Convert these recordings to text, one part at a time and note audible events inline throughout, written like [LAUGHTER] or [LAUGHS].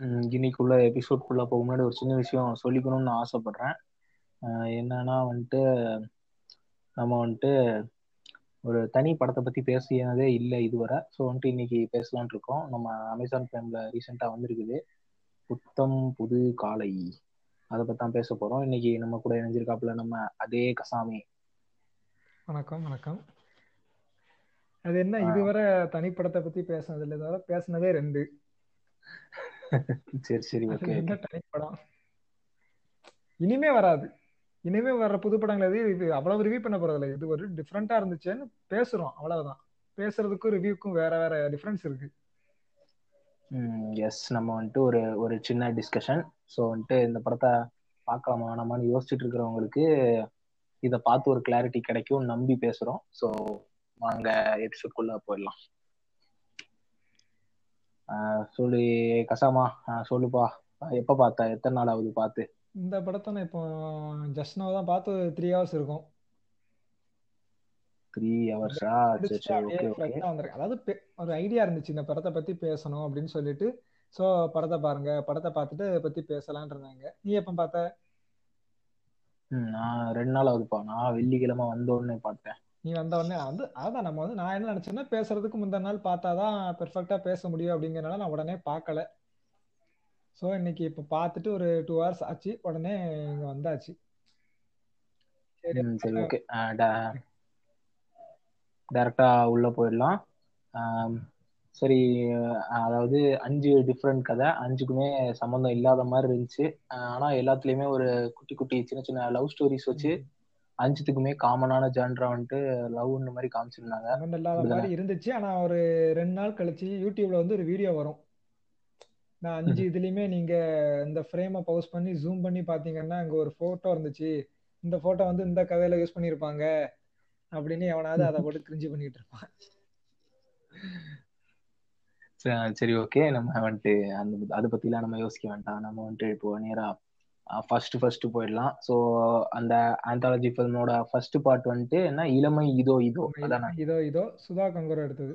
இன்னைக்குள்ள எபிசோட்குள்ள போக முன்னாடி ஒரு சின்ன விஷயம் சொல்லிக்கணும்னு நான் ஆசைப்படுறேன். என்னன்னா வந்துட்டு நம்ம வந்துட்டு ஒரு தனி படத்தை பத்தி பேசியதே இல்லை இதுவரை. ஸோ வந்துட்டு இன்னைக்கு பேசலான் இருக்கோம். நம்ம அமேசான் பிரைம்ல ரீசெண்டா வந்திருக்குது. புத்தம் புது காலை. அதை பத்தி தான் பேச போறோம். இன்னைக்கு நம்ம கூட இணைஞ்சிருக்காப்புல நம்ம அதே கசாமி. வணக்கம் வணக்கம். அது என்ன? இதுவரை தனிப்படத்தை பத்தி பேசினது இல்லை தவிர பேசினதே ரெண்டு. சரி சரி ஓகே இனிமே வராது. இனிமே வர்ற புது படங்கள் எது இது அவ்வளவு ரிவ்யூ பண்ண போறதில்ல. இது ஒரு டிஃப்ரெண்டா இருந்துச்சுன்னு பேசுறோம் அவ்வளவுதான். பேசுறதுக்கும் ரிவ்யூக்கும் வேற வேற டிஃப்ரென்ஸ் இருக்கு. எஸ் நம்ம வந்துட்டு ஒரு ஒரு சின்ன டிஸ்கஷன் ஸோ வந்துட்டு இந்த படத்தை பார்க்கலாமா வேணாமான்னு யோசிச்சுட்டு இருக்கிறவங்களுக்கு இதை பார்த்து ஒரு கிளாரிட்டி கிடைக்கும் நம்பி பேசுறோம். ஸோ வாங்க எபிசோட்குள்ள போயிடலாம். சொல்லி கசாமா சொல்லுப்பா. எப்ப பார்த்த? எத்தனை நாள் ஆகுது பார்த்து? இந்த படத்தை நான் இப்போ ஜஸ்ட் நோ தான் பார்த்து த்ரீ ஹவர்ஸ் இருக்கும். த்ரீ ஹவர்ஸா அதாவது ஒரு ஐடியா இருந்துச்சு இந்த படத்தை பத்தி பேசணும் அப்படின்னு சொல்லிட்டு. ஸோ படத்தை பாருங்க. படத்தை பார்த்துட்டு பத்தி பேசலான் இருந்தாங்க. நீ எப்ப பார்த்த? நான் ரெண்டு நாள் ஆகுதுப்பா. நான் வெள்ளிக்கிழமை வந்த உடனே பார்த்தேன். நீ வந்த உடனே வந்து அதான் நம்ம வந்து நான் என்ன நினைச்சேன்னா பேசுறதுக்கு முந்தின நாள் பார்த்தாதான் பெர்ஃபெக்டா பேச முடியும் அப்படிங்கறனால நான் உடனே பார்க்கல. ஸோ இன்னைக்கு இப்போ பார்த்துட்டு ஒரு டூ ஹவர்ஸ் ஆச்சு. உடனே இங்க வந்தாச்சு. சரி ஓகே டைரக்டா உள்ள போயிடலாம். சரி அதாவது அஞ்சு டிஃப்ரெண்ட் கதை. அஞ்சுக்குமே சம்மந்தம் இல்லாத மாதிரி இருந்துச்சு. ஆனா எல்லாத்துலயுமே ஒரு குட்டி குட்டி சின்ன சின்ன லவ் ஸ்டோரிஸ் வச்சு அஞ்சுத்துக்குமே காமனான ஜான்ரா வந்துட்டு லவ்ன்ற மாதிரி காமிச்சிருந்தாங்க. இல்லாத மாதிரி இருந்துச்சு. ஆனா ஒரு ரெண்டு நாள் கழிச்சு யூடியூப்ல வந்து ஒரு வீடியோ வரும். நான் அஞ்சு இதுலயுமே நீங்க இந்த ஃப்ரேமை பவுஸ் பண்ணி ஜூம் பண்ணி பாத்தீங்கன்னா அங்க ஒரு போட்டோ இருந்துச்சு. இந்த போட்டோ வந்து இந்த கதையில யூஸ் பண்ணிருப்பாங்க அப்படின்னு எவனாவது அதை [LAUGHS] போட்டு கிரிஞ்சு பண்ணிட்டு இருப்பான். சரி ஓகே நம்ம வந்துட்டு அந்த அதை பத்திலாம் நம்ம யோசிக்க வேண்டாம். நம்ம வந்துட்டு இப்போ நேரா ஃபர்ஸ்ட் ஃபர்ஸ்ட் போயிடலாம். ஸோ அந்த ஆந்தாலஜி ஃபிலிமோட ஃபர்ஸ்ட் பார்ட் வந்துட்டு என்ன? இளமை இதோ இதோ. அதானே? இதோ இதோ சுதா கங்கர் எடுத்தது.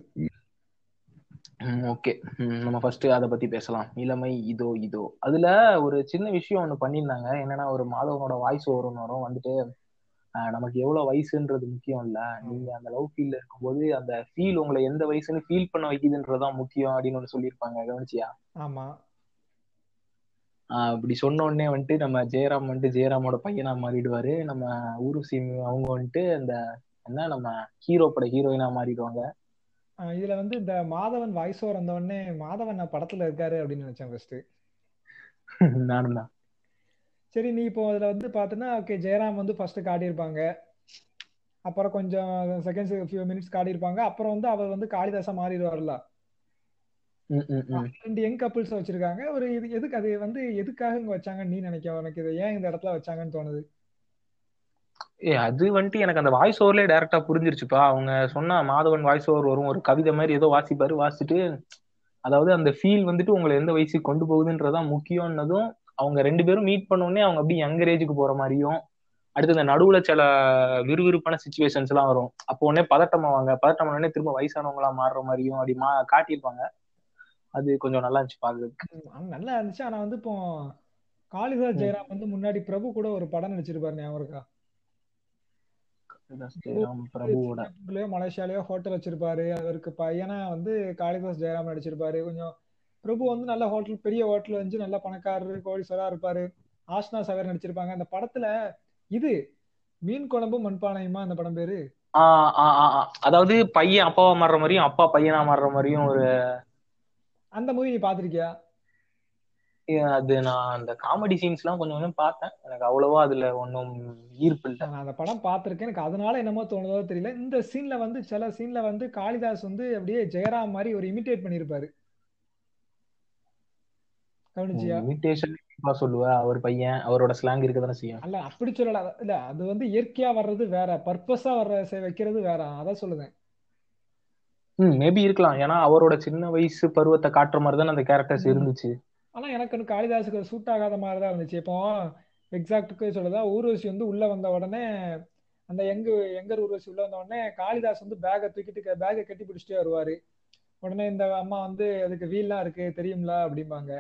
ஓகே நம்ம ஃபர்ஸ்ட் அதை பத்தி பேசலாம். இளமை இதோ இதோ. அதுல ஒரு சின்ன விஷயம் ஒண்ணு பண்ணியிருந்தாங்க. என்னன்னா ஒரு மாதவனோட வாய்ஸ் ஓவரும் வரும். வந்துட்டு நமக்கு எவ்வளவு வயசுன்றது முக்கியம் இல்ல. நீங்க அந்த லவ் ஃபீல்ல இருக்கும்போது அந்த ஃபீல் உங்களை எந்த வயசுன்னு ஃபீல் பண்ண வைக்குதுன்றதுதான் முக்கியம் அப்படின்னு ஒண்ணு சொல்லியிருப்பாங்க. கவனிச்சியா? ஆமா. அப்படி சொன்ன உடனே வந்துட்டு நம்ம ஜெயராம் வந்துட்டு ஜெயராமோட பையனா மாறிடுவாரு. நம்ம ஊருசி அவங்க வந்துட்டு அந்த என்ன நம்ம ஹீரோ பட ஹீரோயினா மாறிடுவாங்க. இதுல வந்து இந்த மாதவன் வாய்ஸ் ஓவர் வந்த உடனே மாதவன் நான் படத்துல இருக்காரு அப்படின்னு நினைச்சேன் ஃபர்ஸ்ட் நானும் தான். சரி நீ இப்போ அதுல வந்து பாத்தீங்கன்னா ஓகே ஜெயராம் வந்து ஃபர்ஸ்ட் காட்டியிருப்பாங்க. அப்புறம் கொஞ்சம் செகண்ட்ஸ் ஃபியூ மினிட்ஸ் காட்டியிருப்பாங்க. அப்புறம் வந்து அவர் வந்து காளிதாசா மாறிடுவார்ல ரெண்டு யங் கப்பிள்ஸ் வச்சிருக்காங்க. ஒரு இது எதுக்கு அது வந்து எதுக்காக இங்க வச்சாங்கன்னு நீ நினைக்க உனக்கு இது ஏன் இந்த இடத்துல வச்சாங்கன்னு தோணுது? ஏ அது வந்துட்டு எனக்கு அந்த வாய்ஸ் ஓவர்லயே டைரக்டா புரிஞ்சிருச்சுப்பா. அவங்க சொன்ன மாதவன் வாய்ஸ் ஓவர் வரும். ஒரு கவிதை மாதிரி ஏதோ வாசிப்பாரு வாசிச்சுட்டு அதாவது அந்த ஃபீல் வந்துட்டு உங்களை எந்த வயசுக்கு கொண்டு போகுதுன்றதான் முக்கியம்னதும் அவங்க ரெண்டு பேரும் மீட் பண்ணோடனே அவங்க அப்படியே யங்கர் ஏஜுக்கு போற மாதிரியும் அடுத்து இந்த நடுவுல சில விறுவிறுப்பான சுச்சுவேஷன்ஸ் எல்லாம் வரும். அப்போ உடனே பதட்டமாவாங்க. பதட்டம் உடனே திரும்ப வயசானவங்களா மாறுற மாதிரியும் அப்படி மா காட்டியிருப்பாங்க. அது கொஞ்சம் நல்லா இருந்துச்சு பாக்குறதுக்கு. நல்லா இருந்துச்சு. ஆனா வந்து இப்போ காளிதாஸ் ஜெயராம் வந்து முன்னாடி பிரபு கூட ஒரு படம் நடிச்சிருப்பாரு ஞாபகம் இருக்கா? மலேசியாலயோ ஹோட்டல் வச்சிருப்பாரு. அவருக்கு பையனா வந்து காளிதாஸ் ஜெயராம் நடிச்சிருப்பாரு. கொஞ்சம் பிரபு வந்து நல்ல ஹோட்டல் பெரிய ஹோட்டல் வந்து நல்ல பணக்காரரு கோடீஸ்வரா இருப்பாரு. ஆஷ்னா சகர் நடிச்சிருப்பாங்க. அந்த படத்துல இது மீன் குழம்பு மண்பானையுமா அந்த படம் பேரு? அதாவது பையன் அப்பாவா மாறுற மாதிரியும் அப்பா பையனா மாறுற மாதிரியும் ஒரு அந்த மூவி நீ பாத்திருக்கியா அது நான் அந்த காமெடி சீன்ஸ் எல்லாம் கொஞ்சம் கொஞ்சம் பார்த்தேன். எனக்கு அவ்வளவா அதுல ஒன்றும் ஈர்ப்பு இல்லை. நான் அந்த படம் பார்த்திருக்கேன். எனக்கு அதனால என்னமோ தோணுதோ தெரியல. இந்த சீன்ல வந்து சில சீன்ல வந்து காளிதாஸ் வந்து அப்படியே ஜெயராம் மாதிரி ஒரு இமிட்டேட் பண்ணிருப்பாரு கவனிச்சியா? இமிட்டேஷன் சொல்லுவ. அவர் பையன் அவரோட ஸ்லாங் இருக்க தானே செய்யும். அல்ல அப்படி சொல்லல. இல்ல அது வந்து இயற்கையா வர்றது வேற பர்பஸா வர்ற வைக்கிறது வேற. அதான் சொல்லுவேன் ம் மேபி இருக்கலாம். ஏன்னா அவரோட சின்ன வயசு பருவத்தை காட்டுற மாதிரி தானே அந்த கேரக்டர்ஸ் இருந்துச்சு. ஆனா எனக்கு காளிதாஸுக்கு சூட் ஆகாத மாதிரி தான் இருந்துச்சு. இப்போ எக்ஸாக்டுக்கு சொல்லுதா ஊர்வசி வந்து உள்ள வந்த உடனே அந்த எங்க எங்கர் ஊர்வசி உள்ள வந்த உடனே காளிதாஸ் வந்து பேகை தூக்கிட்டு பேகை கட்டி பிடிச்சிட்டே வருவாரு. உடனே இந்த அம்மா வந்து அதுக்கு வீல்லாம் இருக்கு தெரியும்ல? அப்படிம்பாங்க.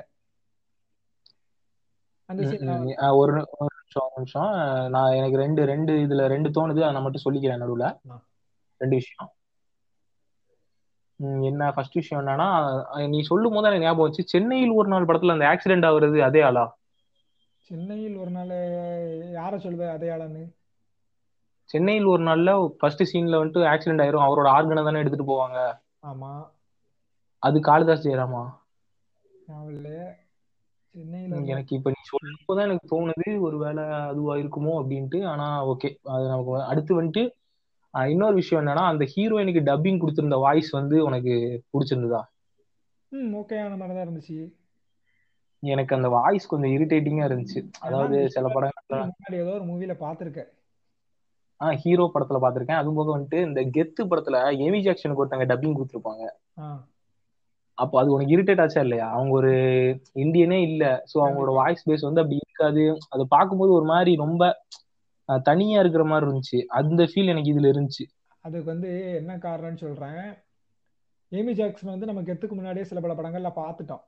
ஒரு நிமிஷம் ஒரு நிமிஷம். நான் எனக்கு ரெண்டு ரெண்டு இதுல ரெண்டு தோணுது. அதை நான் மட்டும் சொல்லிக்கிறேன் நடுவுல. ரெண்டு விஷயம். என்ன ஃபர்ஸ்ட் விஷயம் என்னன்னா நீ சொல்லும் போது எனக்கு ஞாபகம் வச்சு சென்னையில் ஒரு நாள் படத்துல அந்த ஆக்சிடென்ட் ஆகுறது அதே ஆளா? சென்னையில் ஒரு நாள் யாரை சொல்லுவ அடையாளன்னு சென்னையில் ஒரு நாள்ல ஃபர்ஸ்ட் சீன்ல வந்துட்டு ஆக்சிடென்ட் ஆயிரும். அவரோட ஆர்கனை தானே எடுத்துட்டு போவாங்க. ஆமா. அது காளிதாஸ் ஜெயராமா? எனக்கு இப்ப நீ சொல்லும் போதுதான் எனக்கு தோணுது. ஒருவேளை அதுவா இருக்குமோ அப்படின்ட்டு. ஆனா ஓகே அது நமக்கு அடுத்து வந்துட்டு இன்னொரு விஷயம் என்னன்னா அந்த ஹீரோயினுக்கு டப்பிங் கொடுத்திருந்த வாய்ஸ் வந்து உனக்கு பிடிச்சிருந்ததா? ம் ஓகேயான மாதிரி தான் இருந்துச்சு. எனக்கு அந்த வாய்ஸ் கொஞ்சம் இரிட்டேட்டிங்கா இருந்துச்சு. அதாவது சில படங்கள்ல ஏதோ ஒரு மூவில பாத்திருக்கேன் ஆஹ் ஹீரோ படத்துல பாத்திருக்கேன் அதுவும் போக வந்துட்டு இந்த கெத்து படத்துல எமி ஜாக்சனுக்கு ஒருத்தங்க டப்பிங் கொடுத்துருப்பாங்க. ஆ. அப்போ அது உனக்கு இரிட்டேட் ஆச்சா இல்லையா? அவங்க ஒரு இந்தியனே இல்ல. சோ அவங்களோட வாய்ஸ் பேஸ் வந்து அப்படி இருக்காது. அதை பார்க்கும்போது ஒரு மாதிரி ரொம்ப தனியா இருக்கிற மாதிரி இருந்துச்சு. அந்த ஃபீல் எனக்கு இதுல இருந்துச்சு. அதுக்கு வந்து என்ன காரணம்னு சொல்றேன். ஏமி ஜாக்சன் வந்து நம்ம கெத்துக்கு முன்னாடியே சில பல படங்கள்ல பார்த்துட்டோம்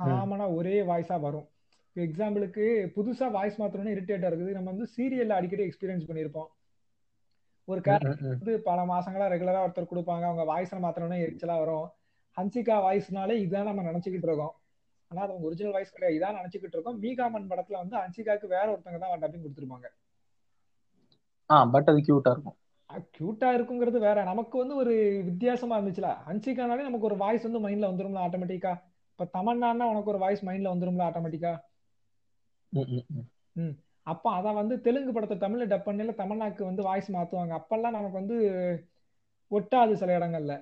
காமனா ஒரே வாய்ஸா வரும். எக்ஸாம்பிளுக்கு புதுசா வாய்ஸ் மாத்தணும்னு இரிட்டேட்டா இருக்குது. நம்ம வந்து சீரியல்ல அடிக்கடி எக்ஸ்பீரியன்ஸ் பண்ணியிருப்போம். ஒரு கேரக்டர். வந்து பல மாசங்களா ரெகுலரா ஒருத்தர் கொடுப்பாங்க. அவங்க வாய்ஸ் மாத்தணும்னா எரிச்சலா வரும். ஹன்சிகா வாய்ஸ்னாலே இதான் நம்ம நினைச்சுக்கிட்டு இருக்கோம். ஆனா அது அவங்க ஒரிஜினல் வாய்ஸ் கிடையாது. இதான் நினைச்சுக்கிட்டு இருக்கோம். மீகாமன் படத்துல வந்து ஹன்சிகாக்கு வேற ஒருத்தங்க தான் டப்பிங் கொடுத்துருப்பாங்க. ஆ பட் அது கியூட்டா இருக்கும். கியூட்டா இருக்குங்கிறது வேற. நமக்கு வந்து ஒரு வித்தியாசமா இருந்துச்சுல. ஹன்சிகானாலே நமக்கு ஒரு வாய்ஸ் வந்து மைண்ட்ல வந்துரும்ல ஆட்டோமேட்டிக்கா இப்ப தமன்னான்னா உனக்கு ஒரு வாய்ஸ் மைண்ட்ல வந்துரும்ல ஆட்டோமேட்டிக்கா ம், அப்ப அத வந்து தெலுங்கு படத்தை தமிழ்ல டப் பண்ணல தமன்னாக்கு வந்து வாய்ஸ் மாத்துவாங்க. அப்பெல்லாம் நமக்கு வந்து ஒட்டாது சில இடங்கள்ல.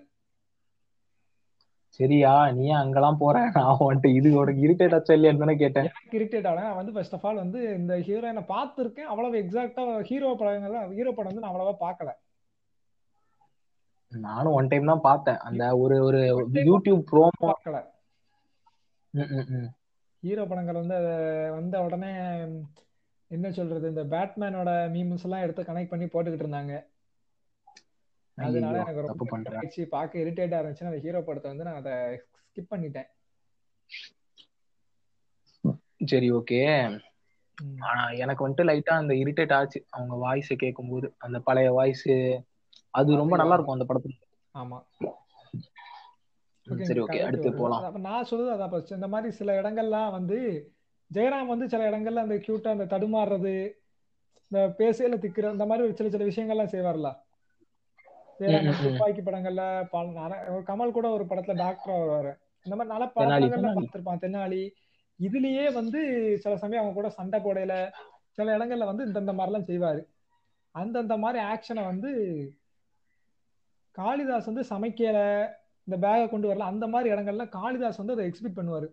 சரியா நீ அங்கெல்லாம் போற நான் வந்துட்டு இது உனக்கு இரிட்டேட் ஆச்சா இல்லையான்னு தானே கேட்டேன். இரிட்டேட் ஆனேன் நான் வந்து ஃபர்ஸ்ட் ஆஃப் ஆல் வந்து இந்த ஹீரோயினை பார்த்துருக்கேன். அவ்வளவு எக்ஸாக்டா ஹீரோ படங்கள் ஹீரோ படம் வந்து நான் அவ்வளவா பார்க்கல. நானும் ஒன் டைம் தான் பார்த்தேன். அந்த ஒரு ஒரு யூடியூப் ப்ரோமோ பார்க்கல. ஹீரோ படங்கள் வந்து வந்த உடனே என்ன சொல்றது இந்த பேட்மேனோட மீம்ஸ் எல்லாம் எடுத்து கனெக்ட் பண்ணி போட்டுக்கிட்டு இருந்தாங்க. அதனால எனக்கு ரொம்ப பண்றேன். ஆயிடுச்சு. பார்க்க இரிட்டேட்டா இருந்துச்சுன்னா அந்த ஹீரோ படத்தை வந்து நான் அதை ஸ்கிப் பண்ணிட்டேன். சரி ஓகே. ஆனா எனக்கு வந்துட்டு லைட்டா அந்த இரிட்டேட் ஆச்சு. அவங்க வாய்ஸ் கேட்கும்போது அந்த பழைய வாய்ஸ் அது ரொம்ப நல்லா இருக்கும் அந்த படத்துல. ஆமா. சரி ஓகே அடுத்து போலாம். அப்ப நான் சொல்றது அதான் first. இந்த மாதிரி சில இடங்கள்லாம் வந்து ஜெயராம் வந்து சில இடங்கள்ல அந்த கியூட்டா அந்த தடுமாறுறது இந்த பேசையில திக்கிற இந்த மாதிரி ஒரு சில சில விஷயங்கள்லாம் செய்வார்ல ஜெயராம் ம், ம், வந்து ம். துப்பாக்கி படங்கள்ல பல கமல் கூட ஒரு படத்துல டாக்டரா வருவாரு இந்த மாதிரி நல்ல பல படங்கள்ல. பார்த்திருப்பான் தென்னாலி இதுலயே வந்து சில சமயம் அவங்க கூட சண்டை போடையில சில இடங்கள்ல வந்து இந்தந்த மாதிரிலாம் செய்வாரு. அந்தந்த மாதிரி ஆக்ஷனை வந்து காளிதாஸ் வந்து சமைக்கல இந்த பேகை கொண்டு வரல அந்த மாதிரி இடங்கள்ல காளிதாஸ் வந்து அதை எக்ஸிபிட் பண்ணுவாரு.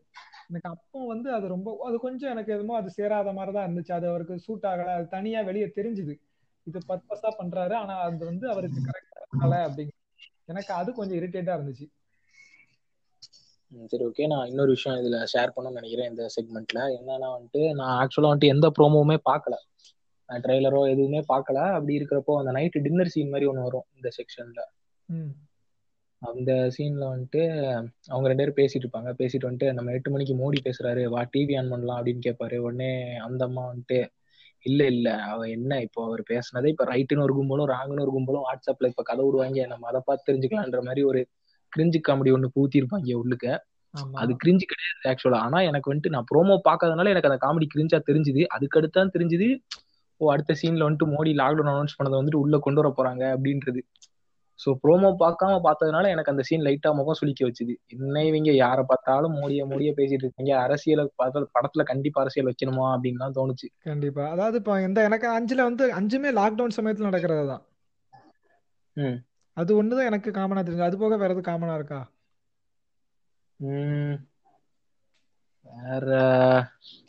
எனக்கு அப்போ வந்து அது ரொம்ப அது கொஞ்சம் எனக்கு எதுமோ அது சேராத மாதிரி தான் இருந்துச்சு. அது அவருக்கு சூட் ஆகல. அது தனியா வெளியே தெரிஞ்சுது. இது பர்பஸா பண்றாரு. ஆனா அது வந்து அவருக்கு கரெக்டா இருக்கல அப்படிங்க எனக்கு அது கொஞ்சம் இரிட்டேட்டா இருந்துச்சு. சரி ஓகே நான் இன்னொரு விஷயம் இதுல ஷேர் பண்ணணும்னு நினைக்கிறேன் இந்த செக்மெண்ட்ல என்னன்னா வந்துட்டு நான் ஆக்சுவலா வந்துட்டு எந்த ப்ரோமோவுமே பார்க்கல. ட்ரெய்லரோ எதுவுமே பார்க்கல. அப்படி இருக்கிறப்போ அந்த நைட் டின்னர் சீன் மாதிரி ஒன்று வரும் இந்த செக்ஷன்ல அந்த சீன்ல வந்துட்டு அவங்க ரெண்டு பேரும் பேசிட்டு இருப்பாங்க. பேசிட்டு வந்துட்டு நம்ம எட்டு மணிக்கு மோடி பேசுறாரு. வா டிவி ஆன் பண்ணலாம் அப்படின்னு கேட்பாரு. உடனே அந்த அம்மா வந்துட்டு இல்ல இல்ல. அவ என்ன இப்போ அவர் பேசுனதே இப்ப ரைட்டுன்னு ஒரு கும்பலும் ராங்குன்னு ஒரு கும்பலும் வாட்ஸ்அப்ல இப்ப கதை விடுவாங்க. நம்ம அதை பார்த்து தெரிஞ்சுக்கலான்ற மாதிரி ஒரு கிரிஞ்சு காமெடி ஒண்ணு பூத்திருப்பாங்க உள்ளுக்க. அது கிரிஞ்சு கிடையாது ஆக்சுவலா ஆனா எனக்கு வந்துட்டு நான் ப்ரோமோ பார்க்கறதுனால எனக்கு அந்த காமெடி கிரிஞ்சா தெரிஞ்சுது. அதுக்கு அடுத்து தான் தெரிஞ்சுது ஓ அடுத்த சீன்ல வந்துட்டு மோடி லாக்டவுன் அனௌன்ஸ் பண்ணதை வந்துட்டு உள்ள கொண்டு வர போறாங்க அப்படின்றது. சோ ப்ரோமோ பார்க்காம பார்த்ததுனால எனக்கு அந்த சீன் லைட்டா முகம் சுளிக்க வச்சுது. என்ன இவங்க யார பார்த்தாலும் மோடிய மோடிய பேசிட்டு இருக்காங்க. அரசியலை பார்த்த படத்துல கண்டிப்பா அரசியல் வைக்கணுமா அப்படின்னு தான் தோணுச்சு. கண்டிப்பா. அதாவது இப்போ இந்த எனக்கு அஞ்சுல வந்து அஞ்சுமே லாக்டவுன் சமயத்துல நடக்கிறது தான் ம். அது ஒண்ணுதான் எனக்கு காமனா தெரிஞ்சது. அது போக வேற எதுவும் காமனா இருக்கா? வேற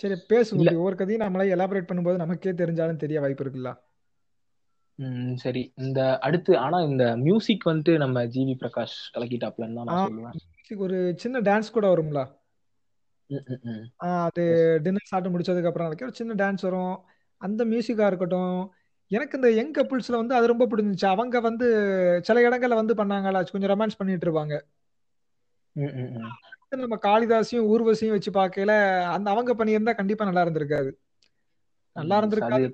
சரி பேசுங்க ஒவ்வொரு கதையும் நம்மளே எலாபரேட் பண்ணும்போது நமக்கே தெரிஞ்சாலும் தெரிய வாய்ப்பு இருக்குல்ல? உம் சரி. இந்த அடுத்து ஆனா இந்த மியூசிக் வந்துட்டு நம்ம ஜிவி பிரகாஷ் கலக்கிட்டாப்லன்னு தான். நான் சொல்லுவேன். இதுக்கு ஒரு சின்ன டான்ஸ் கூட வரும்ல? ம், ம், ம். அது டின்னர் சாப்பிட்டு முடிச்சதுக்கு அப்புறம் எனக்கு ஒரு சின்ன டான்ஸ் வரும். அந்த மியூசிக்கா இருக்கட்டும். எனக்கு இந்த யங் கப்புள்ஸ்ல வந்து அது ரொம்ப பிடிச்சிச்சு அவங்க வந்து சில இடங்கள்ல வந்து பண்ணாங்களா கொஞ்சம் ரொமான்ஸ் பண்ணிட்டு இருப்பாங்க. ம், ம், ம். நம்ம காளிதாசையும் ஊர்வசியும் வச்சு பார்க்கையில அந்த அவங்க பண்ணியிருந்தா கண்டிப்பா நல்லா இருந்திருக்காது. நல்லா இருந்திருக்காது.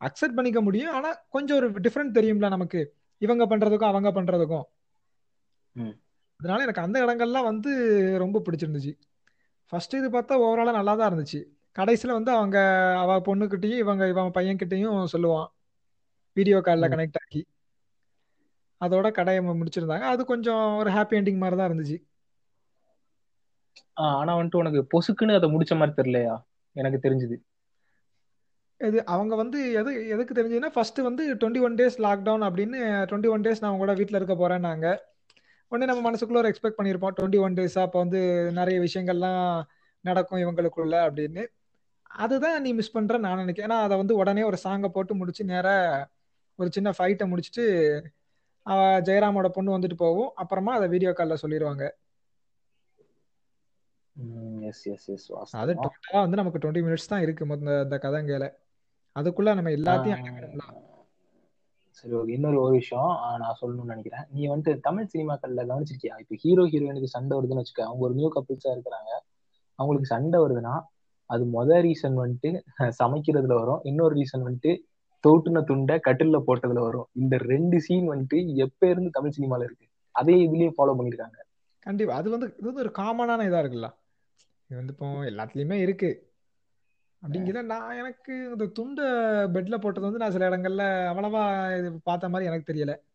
அக்செப்ட் பண்ணிக்க முடியும். ஆனா கொஞ்சம் ஒரு டிஃபரெண்ட் தெரியும்ல நமக்கு. இவங்க பண்றதுக்கும் அவங்க பண்றதுக்கும். ம். அதனால எனக்கு அந்த இடங்கள்லாம் வந்து ரொம்ப பிடிச்சிருந்துச்சு. ஃபர்ஸ்ட் இது பார்த்தா ஓவராலா நல்லா தான் இருந்துச்சு. கடைசியில வந்து அவங்க அவ பொண்ணுகிட்டயும் இவங்க இவன் பையன்கிட்டயும் சொல்லுவான். வீடியோ காலில். கனெக்ட் ஆக்கி அதோட கடையை முடிச்சிருந்தாங்க. அது கொஞ்சம் ஒரு ஹாப்பி எண்டிங் மாதிரி தான் இருந்துச்சு. ஆஹ் ஆனா வந்துட்டு உனக்கு பொசுக்குன்னு அதை முடிச்ச மாதிரி தெரியலையா? எனக்கு தெரிஞ்சது. இது அவங்க வந்து எது எதுக்கு தெரிஞ்சதுன்னா ஃபர்ஸ்ட் வந்து டுவெண்ட்டி ஒன் டேஸ் லாக்டவுன் அப்படின்னு டுவெண்ட்டி ஒன் டேஸ் நான் கூட வீட்டில் இருக்க போறேன்னாங்க. உடனே நம்ம மனசுக்குள்ள ஒரு எக்ஸ்பெக்ட் பண்ணியிருப்போம் டுவெண்ட்டி ஒன் டேஸ் அப்போ வந்து நிறைய விஷயங்கள்லாம் நடக்கும் இவங்களுக்குள்ள அப்படின்னு. அதுதான் நீ மிஸ் பண்ற நான் நினைக்கிறேன். ஏன்னா அதை வந்து உடனே ஒரு சாங்கை போட்டு முடிச்சு நேரா ஒரு சின்ன ஃபைட்டை முடிச்சுட்டு அவ ஜெயராமோட பொண்ணு வந்துட்டு போகும். அப்புறமா அதை வீடியோ காலில் சொல்லிடுவாங்க. எஸ் எஸ் எஸ் அது டோட்டலா வந்து நமக்கு டுவெண்ட்டி மினிட்ஸ் தான் இருக்கு இந்த கதைங்கல அதுக்குள்ள நம்ம எல்லாத்தையும் அடக்கிடலாம். சரி ஓகே. இன்னொரு ஒரு விஷயம் நான் சொல்லணும்னு நினைக்கிறேன். நீ வந்துட்டு தமிழ் சினிமாக்கள்ல கவனிச்சிருக்கியா? இப்ப ஹீரோ ஹீரோயினுக்கு சண்டை வருதுன்னு வச்சுக்க அவங்க ஒரு நியூ கப்பிள்ஸா இருக்கிறாங்க. அவங்களுக்கு சண்டை வருதுன்னா அது மொதல் ரீசன் வந்துட்டு சமைக்கிறதுல வரும். இன்னொரு ரீசன் வந்துட்டு தோட்டுன துண்டை கட்டில்ல போட்டதுல வரும். இந்த ரெண்டு சீன் வந்துட்டு எப்ப இருந்து தமிழ் சினிமால இருக்கு? அதே இதுலயே ஃபாலோ பண்ணிருக்காங்க கண்டிப்பா. அது வந்து இது வந்து ஒரு காமனான இதா இருக்குல்ல. இது வந்து இப்போ எல்லாத்துலயுமே இருக்கு. அப்படிங்கிற நான் எனக்கு இந்த துண்டை பெட்ல போட்டது வந்து நான் சில இடங்கள்ல அவ்வளவா இது பார்த்த மாதிரி எனக்கு தெரியல.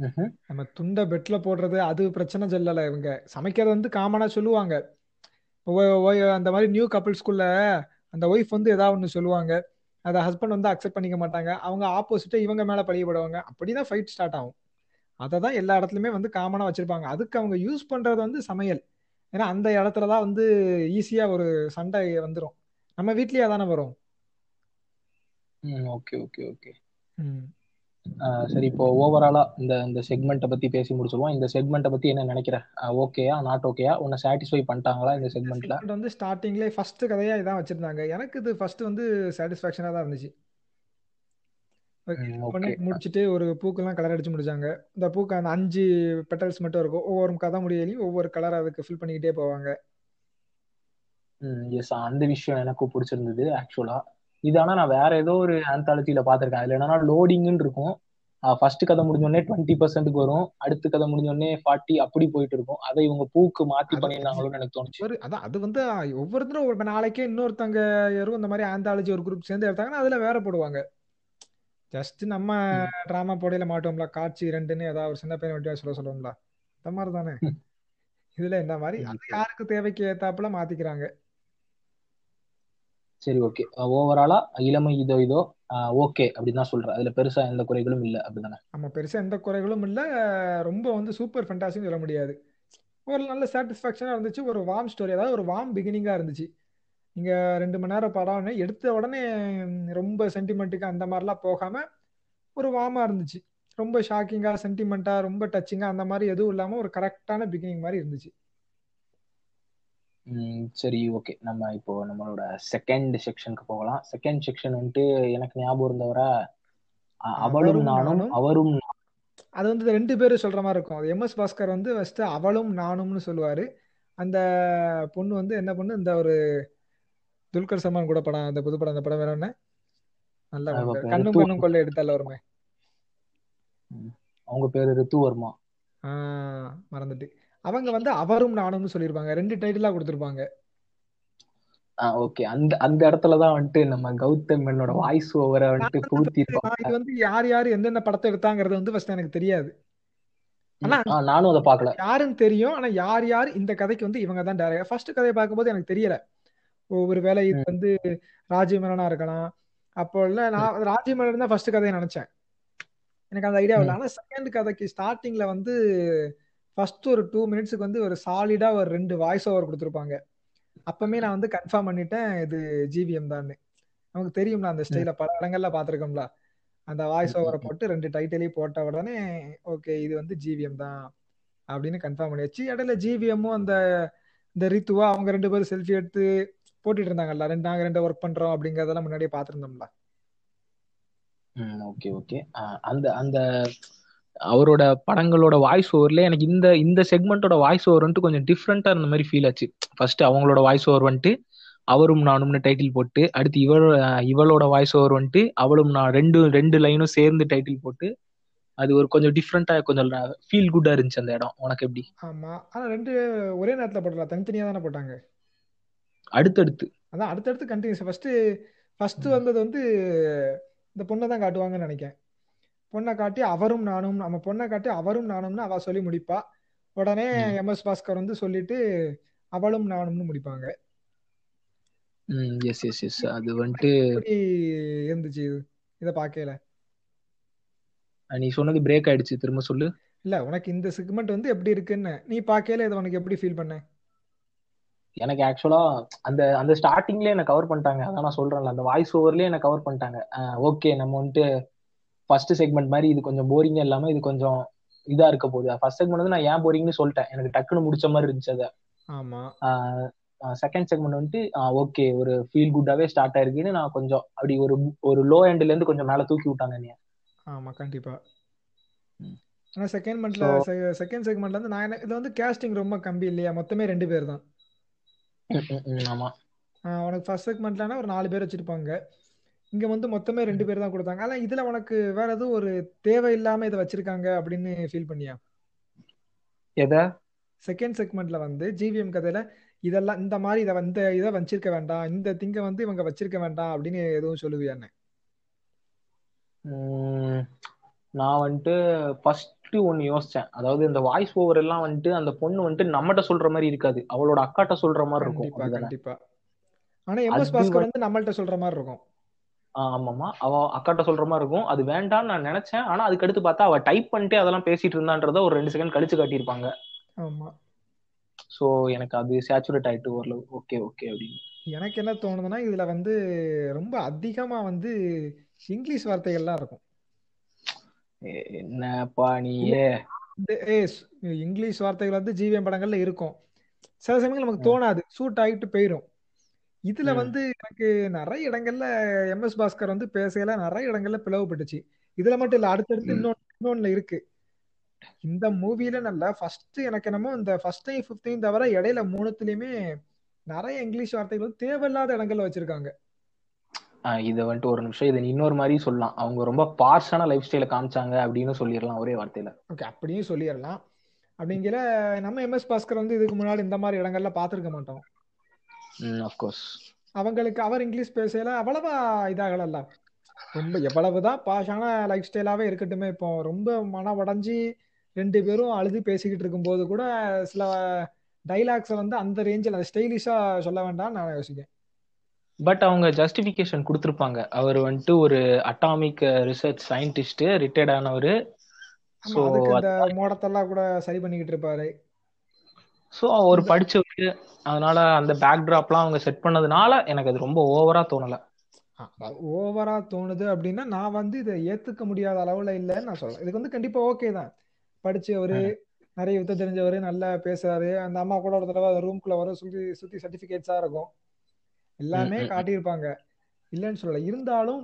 ம்ஹும். நம்ம துண்டை பெட்ல போடுறது அது பிரச்சனை சொல்லல இவங்க. சமைக்கிறது வந்து காமனா சொல்லுவாங்க. ஒ- ஒ- அந்த மாதிரி நியூ கப்பிள்ஸ்குள்ள அந்த ஒய்ஃப் வந்து ஏதாவது ஒன்று சொல்லுவாங்க. அதை ஹஸ்பண்ட் வந்து அக்செப்ட் பண்ணிக்க மாட்டாங்க. அவங்க ஆப்போசிட்டா இவங்க மேல பழியப்படுவாங்க அப்படிதான் ஃபைட் ஸ்டார்ட் ஆகும். அதை தான் எல்லா இடத்துலயுமே வந்து காமனா வச்சிருப்பாங்க. அதுக்கு அவங்க யூஸ் பண்றது வந்து சமையல். ஏன்னா அந்த இடத்துல தான் வந்து ஈஸியா ஒரு சண்டை வந்துடும் நம்ம வீட்லயே அதானே வரும்? ம் ஓகே ஓகே ஓகே ம். சரி இப்போ ஓவராலா இந்த இந்த செக்மெண்ட்டை பத்தி பேசி முடிச்சிருவோம். இந்த செக்மெண்ட்டை பத்தி என்ன நினைக்கிற? ஓகேயா நாட் ஓகேயா உன்னை சாட்டிஸ்ஃபை பண்ணிட்டாங்களா இந்த செக்மெண்ட்ல வந்து ஸ்டார்டிங்லேயே ஃபர்ஸ்ட் கதையா இதான் வச்சிருந்தாங்க. எனக்கு இது ஃபர்ஸ்ட் வந்து சாட்டிஸ்ஃபேக்ஷனாக தான் இருந்துச்சு. ஓகே முடிச்சுட்டு ஒரு பூக்கெல்லாம் கலர் அடிச்சு முடிச்சாங்க. இந்த பூக்கு அந்த அஞ்சு பெட்டல்ஸ் மட்டும் இருக்கும். ஒவ்வொரு கதை முடியலையும் ஒவ்வொரு கலர் அதுக்கு ஃபில் பண்ணிக்கிட்டே போவாங்க. எஸ் அந்த விஷயம் எனக்கு பிடிச்சிருந்தது ஆக்சுவலா இது ஆனா நான் வேற ஏதோ ஒரு ஆந்தாலஜில பாத்திருக்கேன் அதுல என்னன்னா லோடிங்னு இருக்கும். ஃபர்ஸ்ட் கதை முடிஞ்ச உடனே டுவெண்ட்டி பர்சன்ட்டுக்கு வரும். அடுத்த கதை முடிஞ்ச உடனே ஃபார்ட்டி அப்படி போயிட்டு இருக்கும். அதை இவங்க பூக்கு மாத்தி பண்ணியிருந்தாங்களோன்னு எனக்கு தோணுச்சு. அதான் அது வந்து ஒவ்வொருத்தரும் ஒரு நாளைக்கே இன்னொருத்தங்க யாரும் இந்த மாதிரி ஆந்தாலஜி ஒரு குரூப் சேர்ந்து எடுத்தாங்கன்னா அதுல வேற போடுவாங்க. ஜஸ்ட் நம்ம. டிராமா போடையில மாட்டோம்ல காட்சி ரெண்டுன்னு ஏதாவது ஒரு சின்ன பையன் வட்டியா சொல்ல சொல்லுவோம்ல. அந்த மாதிரி தானே இதுல இந்த மாதிரி அது. யாருக்கு தேவைக்கு ஏத்தாப்புல மாத்திக்கிறாங்க. சரி ஓகே ஓவராலா இளமை இதோ இதோ ஓகே அப்படின்னு தான் சொல்றேன். அதுல பெருசா எந்த குறைகளும் இல்ல அப்படிதானே? நம்ம பெருசா எந்த குறைகளும் இல்ல. ரொம்ப வந்து சூப்பர் ஃபென்டாசின்னு சொல்ல முடியாது. ஒரு நல்ல சாட்டிஸ்ஃபேக்ஷனா இருந்துச்சு. ஒரு வார்ம் ஸ்டோரி அதாவது ஒரு வார்ம் பிகினிங்கா இருந்துச்சு. நீங்க ரெண்டு மணி நேரம் படம் எடுத்த உடனே ரொம்ப சென்டிமெண்ட்டுக்கு அந்த மாதிரிலாம் போகாம ஒரு வார்மா இருந்துச்சு. ரொம்ப ஷாக்கிங்கா சென்டிமெண்டா ரொம்ப டச்சிங்கா அந்த மாதிரி எதுவும் இல்லாம ஒரு கரெக்டான பிகினிங் மாதிரி இருந்துச்சு. சரி ஓகே நம்ம இப்போ நம்மளோட செகண்ட் செக்ஷனுக்கு போகலாம். செகண்ட் செக்ஷன் வந்துட்டு எனக்கு ஞாபகம் இருந்தவரை? அவளும் நானும் அவரும் அது வந்து ரெண்டு பேரும் சொல்ற மாதிரி இருக்கும். அது எம்எஸ் பாஸ்கர் வந்து ஃபர்ஸ்ட் அவளும் நானும்னு சொல்லுவாரு. அந்த பொண்ணு வந்து என்ன பொண்ணு? இந்த ஒரு துல்கர் சல்மான் கூட படம் அந்த புது படம் அந்த படம் வேற என்ன? நல்ல கண்ணும் கண்ணும் கொள்ளை எடுத்தால வருமே. அவங்க பேரு ரித்து வர்மா. மறந்துட்டு. அவங்க வந்து அவரும் நானும்னு சொல்லியிருப்பாங்க. ரெண்டு டைட்டிலா கொடுத்துருப்பாங்க. ஓகே. அந்த அந்த இடத்துலதான் வந்துட்டு நம்ம கௌதம் மேனோட வாய்ஸ் ஓவரை வந்துட்டு வந்து புகுத்தி இது வந்து யார் யார் எந்தெந்த படத்தை எடுத்தாங்கிறது வந்து ஃபர்ஸ்ட் எனக்கு தெரியாது. ஆனா நானும் அதை பார்க்கல. யாருன்னு தெரியும். ஆனா யார் யார் இந்த கதைக்கு வந்து இவங்க தான் டேரக்டர் ஃபர்ஸ்ட் கதையை பார்க்கும்போது எனக்கு தெரியல. ஒவ்வொரு வேலை இது வந்து ராஜீவ் மேனனா இருக்கலாம். அப்போ இல்ல நான் ராஜீவ் மேனன் தான் ஃபர்ஸ்ட் கதையை நினைச்சேன். எனக்கு அந்த ஐடியா இல்லை ஆனா செகண்ட் கதைக்கு ஸ்டார்டிங்ல வந்து ஃபர்ஸ்ட் ஒரு டூ மினிட்ஸ்க்கு வந்து ஒரு சாலிடா ஒரு ரெண்டு வாய்ஸ் ஓவர் கொடுத்துருப்பாங்க. அப்பமே நான் வந்து கன்ஃபார்ம் பண்ணிட்டேன் இது ஜிவிஎம் தான் நமக்கு தெரியும்ல அந்த ஸ்டைல பல இடங்கள்ல பார்த்துருக்கோம்ல. அந்த வாய்ஸ் ஓவரை போட்டு ரெண்டு டைட்டிலையும் போட்ட உடனே ஓகே இது வந்து ஜிவிஎம் தான் அப்படின்னு கன்ஃபார்ம் பண்ணியாச்சு. இடையில ஜிவிஎம்மும் அந்த இந்த ரித்துவா அவங்க ரெண்டு பேரும் செல்ஃபி எடுத்து போட்டுட்டு இருந்தாங்கல்ல ரெண்டு நாங்க ரெண்டு ஒர்க் பண்றோம் அப்படிங்கறதெல்லாம் முன்னாடியே பார்த்துருந்தோம்ல. ம், ஓகே ஓகே அந்த அந்த அவரோட படங்களோட வாய்ஸ் ஓவர்ல எனக்கு இந்த இந்த செக்மெண்ட்டோட வாய்ஸ் ஓவர் வந்துட்டு கொஞ்சம் டிஃப்ரெண்டா இருந்த மாதிரி ஃபீல் ஆச்சு. ஃபர்ஸ்ட் அவங்களோட வாய்ஸ் ஓவர் வந்துட்டு அவரும் நானும்னு டைட்டில் போட்டு அடுத்து இவள் இவளோட வாய்ஸ் ஓவர் வந்துட்டு அவளும் நான் ரெண்டு ரெண்டு லைனும் சேர்ந்து டைட்டில் போட்டு அது ஒரு கொஞ்சம் டிஃப்ரெண்டா கொஞ்சம் ஃபீல் குட்டா இருந்துச்சு அந்த இடம். உனக்கு எப்படி? ஆமா. ஆனா ரெண்டு ஒரே நேரத்துல போடல தனித்தனியா தானே போட்டாங்க? அடுத்தடுத்து. அதான் அடுத்தடுத்து கண்டினியூஸ் ஃபர்ஸ்ட் ஃபர்ஸ்ட் வந்தது வந்து இந்த பொண்ணை தான் காட்டுவாங்கன்னு நினைக்கிறேன். பொண்ணை காட்டி அவரும் நானும் நம்ம பொண்ணை காட்டி அவரும் நானும்னு அவ சொல்லி முடிப்பா. உடனே ம். எம். எஸ். பாஸ்கர் வந்து சொல்லிட்டு அவளும் நானும்னு முடிப்பாங்க. எஸ் எஸ் எஸ் அது வந்துட்டு இருந்துச்சு இது பார்க்கல நீ சொன்னது பிரேக் ஆயிடுச்சு. திரும்ப சொல்லு. இல்ல உனக்கு இந்த செக்மெண்ட் வந்து எப்படி இருக்குன்னு. நீ பார்க்கல இதை உனக்கு எப்படி ஃபீல் பண்ண? எனக்கு ஆக்சுவலா அந்த அந்த ஸ்டார்டிங்லயே என்ன கவர் பண்ணிட்டாங்க. அதான் நான் சொல்றேன்ல அந்த வாய்ஸ் ஓவர்லயே என்ன கவர் பண்ணிட்டாங்க. ஓகே நம்ம வந்துட்டு ஃபர்ஸ்ட் செக்மெண்ட் மாதிரி இது கொஞ்சம் போரிங்கா இல்லாம இது கொஞ்சம் இதா இருக்க போகுது. ஃபர்ஸ்ட் செக்மெண்ட் வந்து நான் ஏன் போரிங்னு சொல்லிட்டேன். எனக்கு டக்குன்னு முடிச்ச மாதிரி இருந்துச்சு அதை. ஆமா. செகண்ட் செக்மெண்ட் வந்துட்டு ஓகே ஒரு ஃபீல் குட்டாவே ஸ்டார்ட் ஆயிருக்குன்னு நான் கொஞ்சம் அப்படி ஒரு ஒரு லோ எண்ட்ல இருந்து கொஞ்சம் மேல தூக்கி விட்டாங்க என்னைய. ஆமா கண்டிப்பா. ஆனா செகண்ட் செகண்ட் செக்மெண்ட்ல இருந்து நான் இதுல வந்து கேஸ்டிங் ரொம்ப கம்மி இல்லையா? மொத்தமே ரெண்டு பேர் தான். ஆமா. ஆஹ் உனக்கு ஃபர்ஸ்ட் செக்மெண்ட்லனா ஒரு நாலு பேர் வச்சிருப்பாங்க. இங்க வந்து மொத்தமே ரெண்டு பேர் தான் கொடுத்தாங்க. ஆனா இதுல உனக்கு வேற எதுவும் ஒரு தேவையில்லாம இதை வச்சிருக்காங்க அப்படின்னு ஃபீல் பண்ணியா? எதை? செகண்ட் செக்மெண்ட்ல வந்து ஜிவிஎம் கதையில இதெல்லாம் இந்த மாதிரி இதை வந்து இதை வச்சிருக்க வேண்டாம். இந்த திங்க வந்து இவங்க வச்சிருக்க வேண்டாம் அப்படின்னு எதுவும் சொல்லுவியான்னு? உம் நான் வந்துட்டு ஃபர்ஸ்ட் ஒன்னு யோசிச்சேன். அதாவது இந்த வாய்ஸ் ஓவர் எல்லாம் வந்துட்டு அந்த பொண்ணு வந்துட்டு நம்மகிட்ட சொல்ற மாதிரி இருக்காது. அவளோட அக்காட்ட சொல்ற மாதிரி இருக்கும். கண்டிப்பா ஆனா எம்எஸ் பாஸ்கர் வந்து- நம்மள்ட்ட சொல்ற மாதிரி இருக்கும். ஆமாமா அவ அக்காட்ட சொல்ற மாதிரி இருக்கும். அது வேண்டாம்னு நான் நினைச்சேன். ஆனா அதுக்கு அடுத்து பார்த்தா அவ டைப் பண்ணிட்டு அதெல்லாம் பேசிட்டு இருந்தான்றத ஒரு ரெண்டு செகண்ட் கழிச்சு காட்டியிருப்பாங்க. ஆமா. சோ எனக்கு அது சேச்சுரேட் ஆயிட்டு ஓரளவு ஓகே ஓகே அப்படின்னு. எனக்கு என்ன தோணுதுன்னா இதுல வந்து ரொம்ப அதிகமா வந்து இங்கிலீஷ் வார்த்தைகள்லாம் இருக்கும். என்னப்பா நீயே இங்கிலீஷ் வார்த்தைகள் வந்து ஜிவிஎம் படங்கள்ல இருக்கும். சில சமயங்கள் நமக்கு. தோணாது. சூட் ஆகிட்டு போயிடும் இதுல. வந்து எனக்கு நிறைய இடங்கள்ல எம்எஸ் பாஸ்கர் வந்து பேசையில நிறைய இடங்கள்ல பிளவுபட்டுச்சு. இதுல மட்டும் இல்ல அடுத்தடுத்து. இன்னொன்னு இன்னொன்னுல இருக்கு. இந்த மூவில நல்ல ஃபர்ஸ்ட் எனக்கு என்னமோ இந்த ஃபர்ஸ்ட் டைம் ஃபிஃப்டீன் தவிர இடையில மூணுத்துலயுமே நிறைய இங்கிலீஷ் வார்த்தைகள் வந்து தேவையில்லாத இடங்கள்ல வச்சிருக்காங்க. இதை வந்துட்டு ஒரு நிமிஷம் இதை இன்னொரு மாதிரி சொல்லலாம். அவங்க ரொம்ப பார்ஷான லைஃப் ஸ்டைல காமிச்சாங்க அப்படின்னு சொல்லிடலாம் ஒரே வார்த்தையில. ஓகே அப்படியும் சொல்லிடலாம். அப்படிங்கிற நம்ம எம்எஸ் பாஸ்கர் வந்து இதுக்கு முன்னாடி இந்த மாதிரி இடங்கள்ல பார்த்துருக்க மாட்டோம். அஃப்கோர்ஸ் அவங்களுக்கு அவர் இங்கிலீஷ் பேசல அவ்வளவா இதாகலல்ல. ரொம்ப எவ்வளவுதான் பாஷான லைஃப் ஸ்டைலாவே இருக்கட்டுமே. இப்போ ரொம்ப மன உடைஞ்சி ரெண்டு பேரும் அழுது பேசிக்கிட்டு இருக்கும்போது கூட சில டைலாக்ஸை வந்து அந்த ரேஞ்சில் ஸ்டைலிஷா சொல்ல வேண்டாம்னு நான் யோசிக்கேன் பட் அவங்க ஜஸ்டிஃபிகேஷன் கொடுத்துருப்பாங்க. அவர் வந்துட்டு ஒரு அட்டாமிக் ரிசர்ச் சயின்டிஸ்ட் ரிட்டையர்ட் ஆனவர். ஸோ மோடத்தெல்லாம் கூட சரி பண்ணிக்கிட்டு இருப்பாரு. ஸோ அவர் படிச்சவர். அதனால அந்த பேக் ட்ராப்லாம் அவங்க செட் பண்ணதுனால எனக்கு அது ரொம்ப ஓவரா தோணல. ஓவரா தோணுது அப்படின்னா நான் வந்து இதை ஏத்துக்க முடியாத அளவுல இல்லைன்னு நான் சொல்றேன். இதுக்கு வந்து கண்டிப்பா ஓகே தான். படிச்சவரு. நிறைய யுத்தம் தெரிஞ்சவரு நல்லா பேசுறாரு. அந்த அம்மா கூட ஒரு தடவை ரூம்குள்ள வர சுத்தி சுத்தி சர்டிபிகேட்ஸா இருக்கும். எல்லாமே. காட்டியிருப்பாங்க. இல்லைன்னு சொல்லல. இருந்தாலும்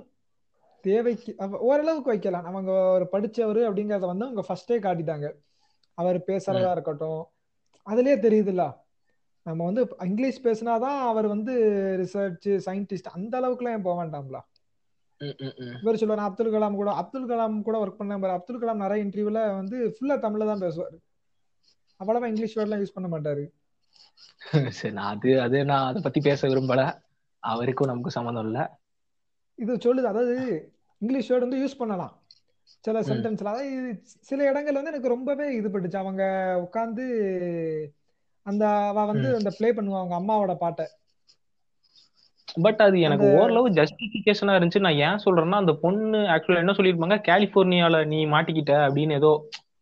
தேவைக்கு ஓரளவுக்கு வைக்கலாம். அவங்க ஒரு படிச்சவரு அப்படிங்கறத வந்து அவங்க ஃபர்ஸ்டே காட்டிட்டாங்க. அவர் பேசுறதா இருக்கட்டும். அதுலயே தெரியுதுல்ல. நம்ம வந்து இங்கிலீஷ் பேசினாதான் அவர் வந்து ரிசர்ச் சயின்டிஸ்ட் அந்த அளவுக்குலாம் ஏன் போக வேண்டாம்ல. இவர் சொல்லுவார் அப்துல் கலாம் கூட அப்துல் கலாம் கூட ஒர்க் பண்ண அப்துல் கலாம் நிறைய இன்டர்வியூல வந்து ஃபுல்லா தமிழ்ல தான் பேசுவார். அவ்வளவா இங்கிலீஷ் வேர்ட்லாம் யூஸ் பண்ண மாட்டாரு. [LAUGHS] சரி அது அது நான் அதை பத்தி பேச விரும்பல. அவருக்கும் நமக்கு சம்மந்தம் இல்ல. இது சொல்லுது அதாவது இங்கிலீஷ் வேர்டு வந்து யூஸ் பண்ணலாம். சில. சென்டென்ஸ்ல அதாவது சில இடங்கள்ல வந்து எனக்கு ரொம்பவே இது பட்டுச்சு. அவங்க உட்காந்து அந்த அவ வந்து. அந்த ப்ளே பண்ணுவா அவங்க அம்மாவோட பாட்டை. பட் அது எனக்கு ஓரளவு ஜஸ்டிபிகேஷனா இருந்துச்சு. நான் ஏன் சொல்றேன்னா அந்த பொண்ணு ஆக்சுவலா என்ன சொல்லியிருப்பாங்க? கலிபோர்னியால நீ மாட்டிக்கிட்ட அப்படின்னு ஏதோ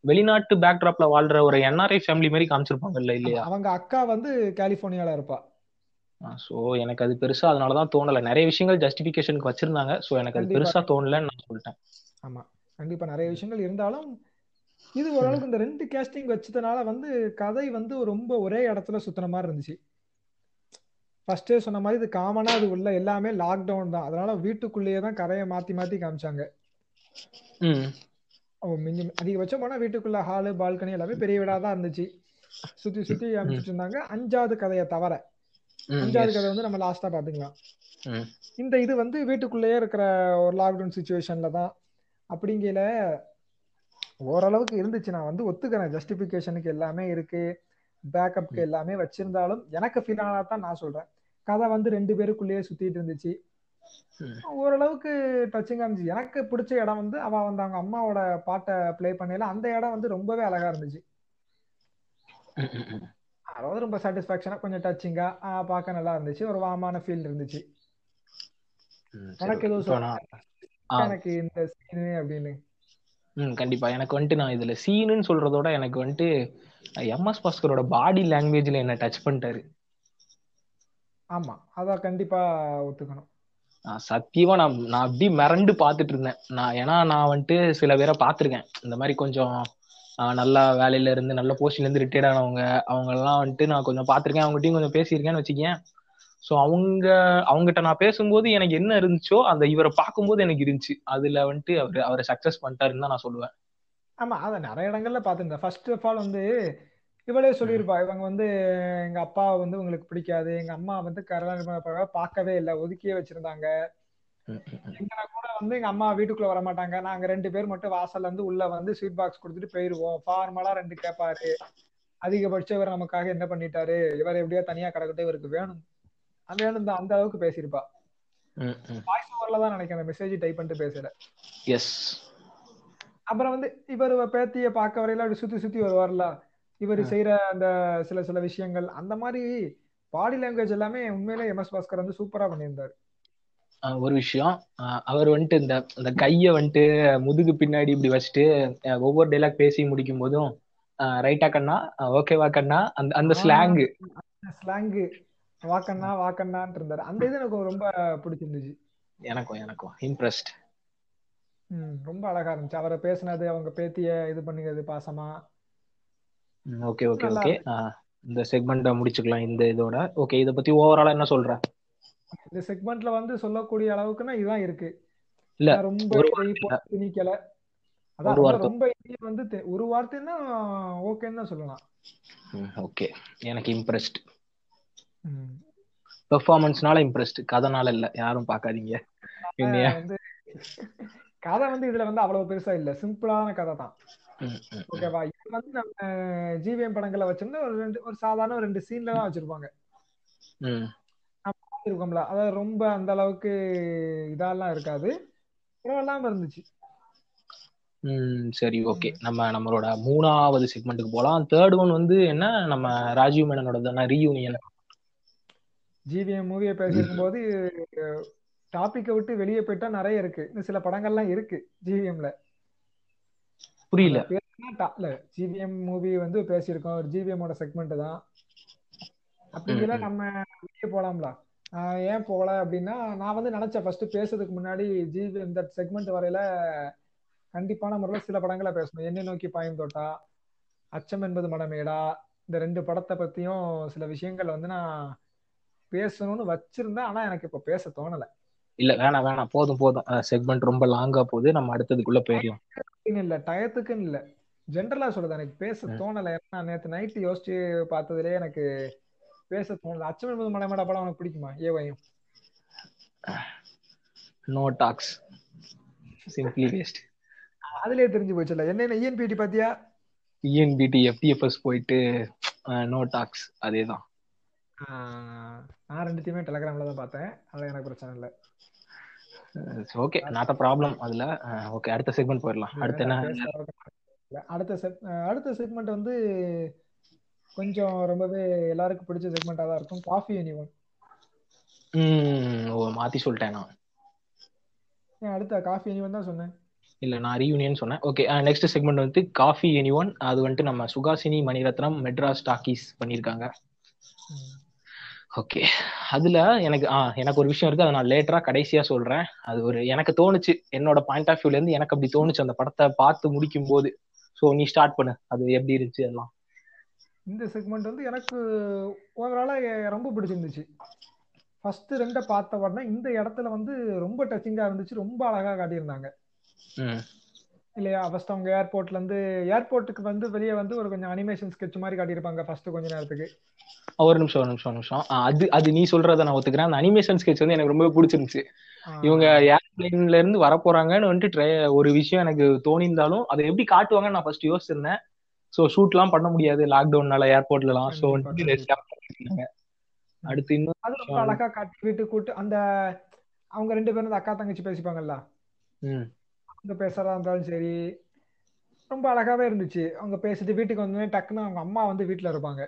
வெளிநாட்டு பேக்ட்ராப்ல வாழ்ற ஒரு என்ஆர்ஐ ஃபேமிலி மாதிரி காமிச்சிருப்பாங்கல்ல இல்லையா? அவங்க அக்கா வந்து கலிபோர்னியால இருப்பா. சோ எனக்கு அது பெருசா அதனாலதான் தோணல. நிறைய விஷயங்கள் ஜஸ்டிபிகேஷனுக்கு வச்சிருந்தாங்க. சோ எனக்கு அது. பெருசா தோணலன்னு நான் சொல்லிட்டேன். ஆமா. கண்டிப்பா நிறைய விஷயங்கள் இருந்தாலும் இது ஓரளவுக்கு இந்த ரெண்டு கேஸ்டிங் வச்சதுனால வந்து கதை வந்து ரொம்ப ஒரே இடத்துல சுத்தின மாதிரி இருந்துச்சு. ஃபர்ஸ்டே சொன்ன மாதிரி இது காமனா அது உள்ள எல்லாமே லாக்டவுன் தான். அதனால வீட்டுக்குள்ளேயே தான் கதையை மாத்தி மாத்தி காமிச்சாங்க. ம். மிஞ்சி அதிகபட்சம் போனா வீட்டுக்குள்ள ஹாலு பால்கனி எல்லாமே பெரிய வீடா தான் இருந்துச்சு. சுத்தி சுத்தி அமைச்சிட்டு இருந்தாங்க. அஞ்சாவது கதையை தவிர அஞ்சாவது. கதை வந்து நம்ம லாஸ்டா பாத்துக்கலாம் இந்த இது வந்து வீட்டுக்குள்ளேயே இருக்கிற ஒரு லாக்டவுன் சுச்சுவேஷன்ல தான் அப்படிங்கையில ஓரளவுக்கு இருந்துச்சு. நான் வந்து ஒத்துக்கிறேன். ஜஸ்டிபிகேஷனுக்கு எல்லாமே இருக்கு. பேக்கப்க்கு எல்லாமே வச்சிருந்தாலும் எனக்கு ஃபீல் ஆனா தான் நான் சொல்றேன். கதை வந்து ரெண்டு பேருக்குள்ளேயே சுத்திட்டு இருந்துச்சு. ஓரளவுக்கு டச்சிங்கா இருந்துச்சு. எனக்கு பிடிச்ச இடம் வந்து அவ வந்து அவங்க அம்மாவோட பாட்டை ப்ளே பண்ணையில அந்த இடம் வந்து ரொம்பவே அழகா இருந்துச்சு. அதாவது ரொம்ப சாட்டிஸ்பாக்சனா கொஞ்சம் டச்சிங்கா பார்க்க நல்லா இருந்துச்சு. ஒரு வாமான ஃபீல் இருந்துச்சு. okay. எதுவும் எனக்கு இந்த சீனு அப்படின்னு. ம் கண்டிப்பா. எனக்கு வந்துட்டு நான் இதுல சீனுன்னு சொல்றதோட எனக்கு வந்துட்டு எம்எஸ் பாஸ்கரோட பாடி லாங்குவேஜ்ல என்ன டச் பண்ணிட்டாரு. ஆமா. அதான் கண்டிப்பா ஒத்துக்கணும். நான் சத்தியமா நான் நான் அப்படி மிரண்டு பார்த்துட்டு இருந்தேன். நான் ஏன்னா நான் வந்துட்டு சில பேரை பார்த்துருக்கேன். இந்த மாதிரி கொஞ்சம் நல்லா வேலையில இருந்து நல்ல போஸ்ட்ல இருந்து ரிட்டையர்ட் ஆனவங்க அவங்க எல்லாம் வந்துட்டு நான் கொஞ்சம் பார்த்துருக்கேன். அவங்ககிட்டயும் கொஞ்சம் பேசியிருக்கேன்னு வச்சுக்கேன். ஸோ அவங்க அவங்ககிட்ட நான் பேசும்போது எனக்கு என்ன இருந்துச்சோ அந்த இவரை பார்க்கும்போது எனக்கு இருந்துச்சு. அதுல வந்துட்டு அவர் அவரை சக்சஸ் பண்ணிட்டாருன்னு தான் நான் சொல்லுவேன். ஆமா அத நிறைய இடங்கள்ல பார்த்துருந்தேன். ஃபர்ஸ்ட் ஆஃப் ஆல் வந்து இவளே சொல்லியிருப்பா. இவங்க வந்து எங்க அப்பா வந்து உங்களுக்கு பிடிக்காது. எங்க அம்மா வந்து கல்யாணம் பார்க்கவே இல்லை. ஒதுக்கியே வச்சிருந்தாங்க. எங்களை கூட வந்து எங்க அம்மா வீட்டுக்குள்ள வர மாட்டாங்க. நாங்க ரெண்டு பேர் மட்டும் வாசல்ல இருந்து உள்ள வந்து ஸ்வீட் பாக்ஸ் கொடுத்துட்டு போயிருவோம். ஃபார்மலா ரெண்டு கேட்பாரு அதிகபட்சம் இவர் நமக்காக என்ன பண்ணிட்டாரு? இவர் எப்படியோ தனியா கிடக்கட்டும். இவருக்கு வேணும். அது வேணும் தான். அந்த அளவுக்கு பேசியிருப்பா. வாய்ஸ் ஓவர்ல தான் நினைக்கிறேன். அந்த மெசேஜ் டைப் பண்ணிட்டு பேசல. எஸ் அப்புறம் வந்து இவர் பேத்திய பார்க்க வரையில அப்படி சுத்தி சுத்தி வருவார்ல. இவர் செய்யற அந்த சில சில விஷயங்கள். அந்த மாதிரி பாடி லாங்குவேஜ் எல்லாமே உண்மையிலே எம் எஸ் பாஸ்கர் வந்து சூப்பரா பண்ணியிருந்தாரு. ஒரு விஷயம். அவர் வந்துட்டு இந்த இந்த கைய வந்துட்டு முதுகு பின்னாடி இப்படி வச்சுட்டு ஒவ்வொரு டைலாக் பேசி முடிக்கும் போதும் ரைட்டா கண்ணா ஓகேவா கண்ணா அந்த அந்த ஸ்லாங் ஸ்லாங்கு வாக்கண்ணா வாக்கண்ணான்ட்டு இருந்தாரு. அந்த இது எனக்கு ரொம்ப பிடிச்சிருந்துச்சு. எனக்கும் எனக்கும். இம்ப்ரெஸ்ட் ரொம்ப அழகா இருந்துச்சு. அவரை பேசுனது அவங்க பேத்திய இது பண்ணுகிறது பாசமா. ஓகே ஓகே ஓகே இந்த செக்மெண்ட்டை முடிச்சுக்கலாம் இந்த இதோட. ஓகே இதை பத்தி ஓவராலா என்ன சொல்ற? இந்த செக்மெண்ட்ல வந்து சொல்லக்கூடிய அளவுக்குன்னா இதுதான் இருக்கு. இல்ல ரொம்ப திணிக்கல. அதான் ரொம்ப இது வந்து ஒரு வார்த்தைன்னா ஓகேன்னு தான் சொல்லலாம். ஓகே. எனக்கு இம்ப்ரெஸ்ட். பெர்ஃபார்மன்ஸ்னால இம்ப்ரெஸ்ட் கதைனால இல்ல. யாரும் பார்க்காதீங்க. கதை வந்து இதுல வந்து அவ்வளவு பெருசா இல்ல. சிம்பிளான கதை தான். ஓகேவா இது வந்து நம்ம ஜிவிஎம் படங்களை வச்சிருந்தா ஒரு ரெண்டு ஒரு சாதாரண ரெண்டு சீன்ல தான் வச்சிருப்பாங்க. இருக்கோம்ல அதாவது ரொம்ப அந்த அளவுக்கு இதெல்லாம் இருக்காது. பரவாயில்லாம இருந்துச்சு. ம், சரி ஓகே. நம்ம நம்மளோட மூணாவது செக்மெண்ட்டுக்கு போலாம். தேர்ட் ஒன் வந்து என்ன? நம்ம ராஜீவ் மேனனோட தானே ரீயூனியன் ஜிவிஎம் மூவியை பேசியிருக்கும் போது டாபிக்கை விட்டு வெளியே போயிட்டா நிறைய இருக்கு. இன்னும் சில படங்கள்லாம் இருக்கு ஜிவிஎம்ல. புரியல. இல்ல ஜிவிஎம் மூவி வந்து பேசியிருக்கோம். ஒரு ஜிவிஎம்மோட செக்மெண்ட் தான். அப்படிங்கிற. நம்ம வெளியே போலாம்ல. ஏன் போகல அப்படின்னா நான் வந்து நினைச்சேன் ஃபர்ஸ்ட் பேசுறதுக்கு முன்னாடி ஜிவி இந்த செக்மெண்ட் வரையில கண்டிப்பான முறையில் சில படங்களை பேசணும். என்னை நோக்கி பாயும் தோட்டா அச்சம் என்பது மடமேடா இந்த ரெண்டு படத்தை பத்தியும் சில விஷயங்கள் வந்து நான் பேசணும்னு வச்சிருந்தேன். ஆனா எனக்கு இப்ப பேச தோணல. இல்ல வேணாம் வேணாம். போதும் போதும். செக்மெண்ட் ரொம்ப லாங்கா போகுது. நம்ம அடுத்ததுக்குள்ள போயிடலாம். இல்ல டயத்துக்குன்னு இல்ல. ஜென்ரலா சொல்லுது எனக்கு பேச. தோணல. ஏன்னா நேத்து நைட்டு யோசிச்சு பார்த்ததுலயே எனக்கு பேச தோணல அச்சம் என்பது மடமேடா படம் உனக்கு பிடிக்குமா? ஏவையும் நோ டாக்ஸ் சிம்பிளி வேஸ்ட் அதுலயே தெரிஞ்சு போச்சுல்ல என்ன இஎன்பிடி பாத்தியா? இஎன்பிடி எஃப்டிஎஃப்எஸ் போயிட்டு நோ டாக்ஸ் அதேதான் ஆஹ் நான் ரெண்டுத்தையுமே டெலகிராம்ல தான் பார்த்தேன். அது எனக்கு பிரச்சனை இல்லை. ஓகே நாட் அ ப்ராப்ளம் அதுல ஓகே அடுத்த செக்மெண்ட் போயிடலாம். அடுத்து என்ன. அடுத்த அடுத்த செக்மெண்ட் வந்து கொஞ்சம் ரொம்பவே எல்லாருக்கும் பிடிச்ச செக்மெண்டா தான் இருக்கும். காஃபி எனிவன் ம், ஓ மாத்தி சொல்லிட்டேன் நான். ஏன் அடுத்த காஃபி எனிவன் தான் சொன்னேன். இல்ல நான் ரீயூனியன் சொன்னேன். ஓகே நெக்ஸ்ட் செக்மெண்ட் வந்து காஃபி எனி ஒன் அது வந்துட்டு நம்ம சுகாசினி மணிரத்னம் மெட்ராஸ் டாக்கீஸ் பண்ணியிருக்காங்க. ஓகே அதுல எனக்கு ஆ எனக்கு ஒரு விஷயம் இருக்கு. அதை நான் லேட்டரா கடைசியா சொல்றேன். அது ஒரு எனக்கு தோணுச்சு. என்னோட பாயிண்ட் ஆஃப் வியூல இருந்து எனக்கு அப்படி தோணுச்சு. அந்த படத்தை பார்த்து முடிக்கும் போது ஸோ நீ ஸ்டார்ட் பண்ணு. அது எப்படி இருந்துச்சு எல்லாம் இந்த செக்மெண்ட் வந்து எனக்கு ஓவராலா ரொம்ப பிடிச்சிருந்துச்சு. ஃபர்ஸ்ட் ரெண்டை பார்த்த உடனே இந்த இடத்துல வந்து ரொம்ப டச்சிங்கா இருந்துச்சு ரொம்ப அழகா காட்டியிருந்தாங்க. இல்லையா? ஃபர்ஸ்ட் அவங்க ஏர்போர்ட்ல இருந்து ஏர்போர்ட்டுக்கு வந்து வெளியே வந்து ஒரு கொஞ்சம் அனிமேஷன் ஸ்கெட்ச் மாதிரி காட்டியிருப்பாங்க ஃபர்ஸ்ட் கொஞ்ச நேரத்துக்கு. ஒரு நிமிஷம் ஒரு நிமிஷம் ஒரு நிமிஷம். அது அது நீ சொல்றத நான் ஒத்துக்கிறேன். அந்த அனிமேஷன் ஸ்கெட்ச் வந்து எனக்கு ரொம்ப பிடிச்சிருந்துச்சு. இவங்க ஏர்பிளைன்ல இருந்து வர போறாங்கன்னு வந்துட்டு ஒரு விஷயம் எனக்கு தோணியிருந்தாலும் அதை எப்படி காட்டுவாங்கன்னு நான் ஃபர்ஸ்ட் யோசிச்சிருந்தேன். சோ ஷூட்லாம் பண்ண முடியாது. லாக்டவுன்னால ஏர்போர்ட்லலாம் பண்ணிருந்தாங்க. அடுத்து இன்னும் அது ரொம்ப அழகா காட்டி வீட்டுக்கு கூட்டு அந்த அவங்க ரெண்டு பேரும் இந்த அக்கா தங்கச்சி பேசிப்பாங்கல்ல? அவங்க பேசுறதா இருந்தாலும் சரி ரொம்ப அழகாவே இருந்துச்சு. அவங்க பேசிட்டு வீட்டுக்கு வந்தோடனே டக்குன்னு அவங்க அம்மா வந்து வீட்டுல இருப்பாங்க.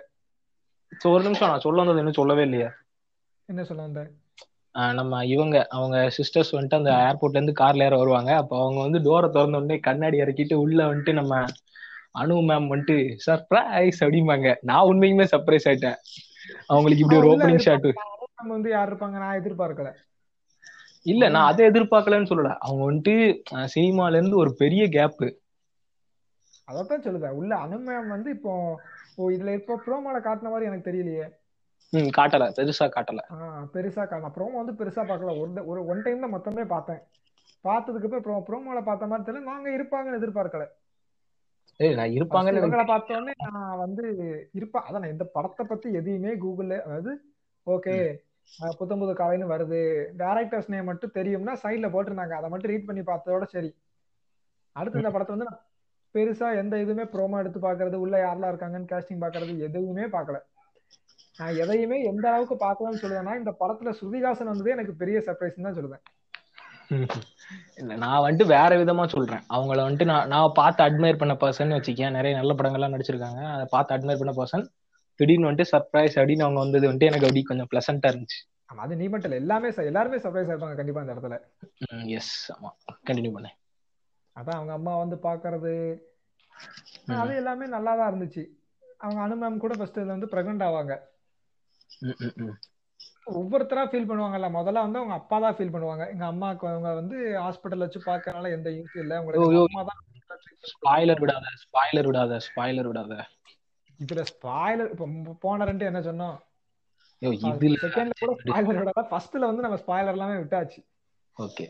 சோ ஒரு நிமிஷம் நான் சொல்ல வந்தது இன்னும் சொல்லவே இல்லையா. என்ன சொல்ல வந்த? நம்ம இவங்க அவங்க சிஸ்டர்ஸ் வந்துட்டு அந்த ஏர்போர்ட்ல இருந்து கார்ல ஏற வருவாங்க. அப்ப அவங்க வந்து டோரை திறந்த உடனே கண்ணாடி இறக்கிட்டு உள்ள வந்துட்டு நம்ம அனு மேம் வந்துட்டு சர்ப்ரைஸ் அப்படிம்பாங்க. நான் உண்மையுமே சர்ப்ரைஸ் ஆயிட்டேன். அவங்களுக்கு இப்படி ஒரு ஓப்பனிங் ஷாட் வந்து யார் இருப்பாங்க? நான் எதிர்பார்க்கல. இல்ல நான் அதை எதிர்பார்க்கலன்னு சொல்லல. அவங்க வந்துட்டு சினிமால இருந்து ஒரு பெரிய கேப் அதைத்தான் சொல்லுதேன் உள்ள அனுமயம் வந்து இப்போ ஓ இதுல இப்போ ப்ரோமோல காட்டின மாதிரி எனக்கு தெரியலையே. ம் காட்டல. பெருசா காட்டல. ஆஹ் பெருசா காட்டலாம் ப்ரோமோ வந்து பெருசா பார்க்கல. ஒரு ஒரு ஒன் டைம் தான் மொத்தமே பார்த்தேன். பார்த்ததுக்கு அப்புறம் ப்ரோ ப்ரோமோல பார்த்த மாதிரி தெரியல. நாங்க இருப்பாங்கன்னு எதிர்பார்க்கல. நான் இருப்பாங்கன்னு இவங்கள எனக்கு பார்த்த உடனே நான் வந்து இருப்பா அதான் இந்த படத்தை பத்தி எதையுமே கூகுள்ல அதாவது ஓகே புத்தம் புது கலைன்னு வருது. டேரக்டர்ஸ் நேம் மட்டும் தெரியும்னா சைட்ல போட்டிருந்தாங்க. அதை மட்டும் ரீட் பண்ணி பார்த்ததோட சரி. அடுத்து இந்த படத்தை வந்து நான் பெருசா எந்த இதுவுமே ப்ரோமோ எடுத்து பார்க்கறது உள்ள யாரெல்லாம் இருக்காங்கன்னு கேஸ்டிங் பார்க்கறது எதுவுமே பார்க்கல. நான் எதையுமே எந்த அளவுக்கு பார்க்கலாம்னு சொல்லுவேன்னா இந்த படத்துல ஸ்ருதிகாசன் வந்ததே எனக்கு பெரிய சர்ப்ரைஸ் தான் சொல்லுவேன். நான் வந்துட்டு வேற விதமா சொல்றேன். அவங்கள வந்துட்டு நான் நான் பார்த்து அட்மையர் பண்ண பர்சன் வச்சுக்கேன் நிறைய நல்ல படங்கள்லாம் நடிச்சிருக்காங்க. அதை பார்த்து அட்மையர் பண்ண பர்சன் திடீர்னு வந்துட்டு சர்ப்ரைஸ் அப்படின்னு அவங்க வந்தது வந்துட்டு எனக்கு அப்படி கொஞ்சம் பிளசண்டா இருந்துச்சு. ஆமா, அது நீ மட்டும் இல்ல. எல்லாமே எல்லாருமே சர்ப்ரைஸ் ஆயிருப்பாங்க கண்டிப்பா இந்த இடத்துல. எஸ் ஆமா. கண்டினியூ பண்ணேன் அதான் அவங்க அம்மா வந்து பாக்குறது. அது எல்லாமே நல்லா தான் இருந்துச்சு. அவங்க அனு மேம் கூட ஃபர்ஸ்ட் இதுல வந்து பிரெக்னென்ட் ஆவாங்க. ஒவ்வொருத்தரா ஃபீல் பண்ணுவாங்கல்ல. முதல்ல வந்து அவங்க அப்பா தான் ஃபீல் பண்ணுவாங்க. எங்க அம்மாக்கு அவங்க வந்து ஹாஸ்பிட்டல் வச்சு பார்க்கறனால எந்த யூஸ் இல்ல. உங்களுக்கு அம்மா தான் ஸ்பாய்லர் விடாத ஸ்பாய்லர் விடாத ஸ்பாய்லர் விடாத. இதுல ஸ்பாய்லர் இப்ப போன ரெண்டு என்ன சொன்னோம்? இதுல செகண்ட்ல கூட ஸ்பாய்லர் விடாத. ஃபர்ஸ்ட்ல வந்து நம்ம ஸ்பாய்லர் எல்லாமே விட்டாச்சு. ஓகே.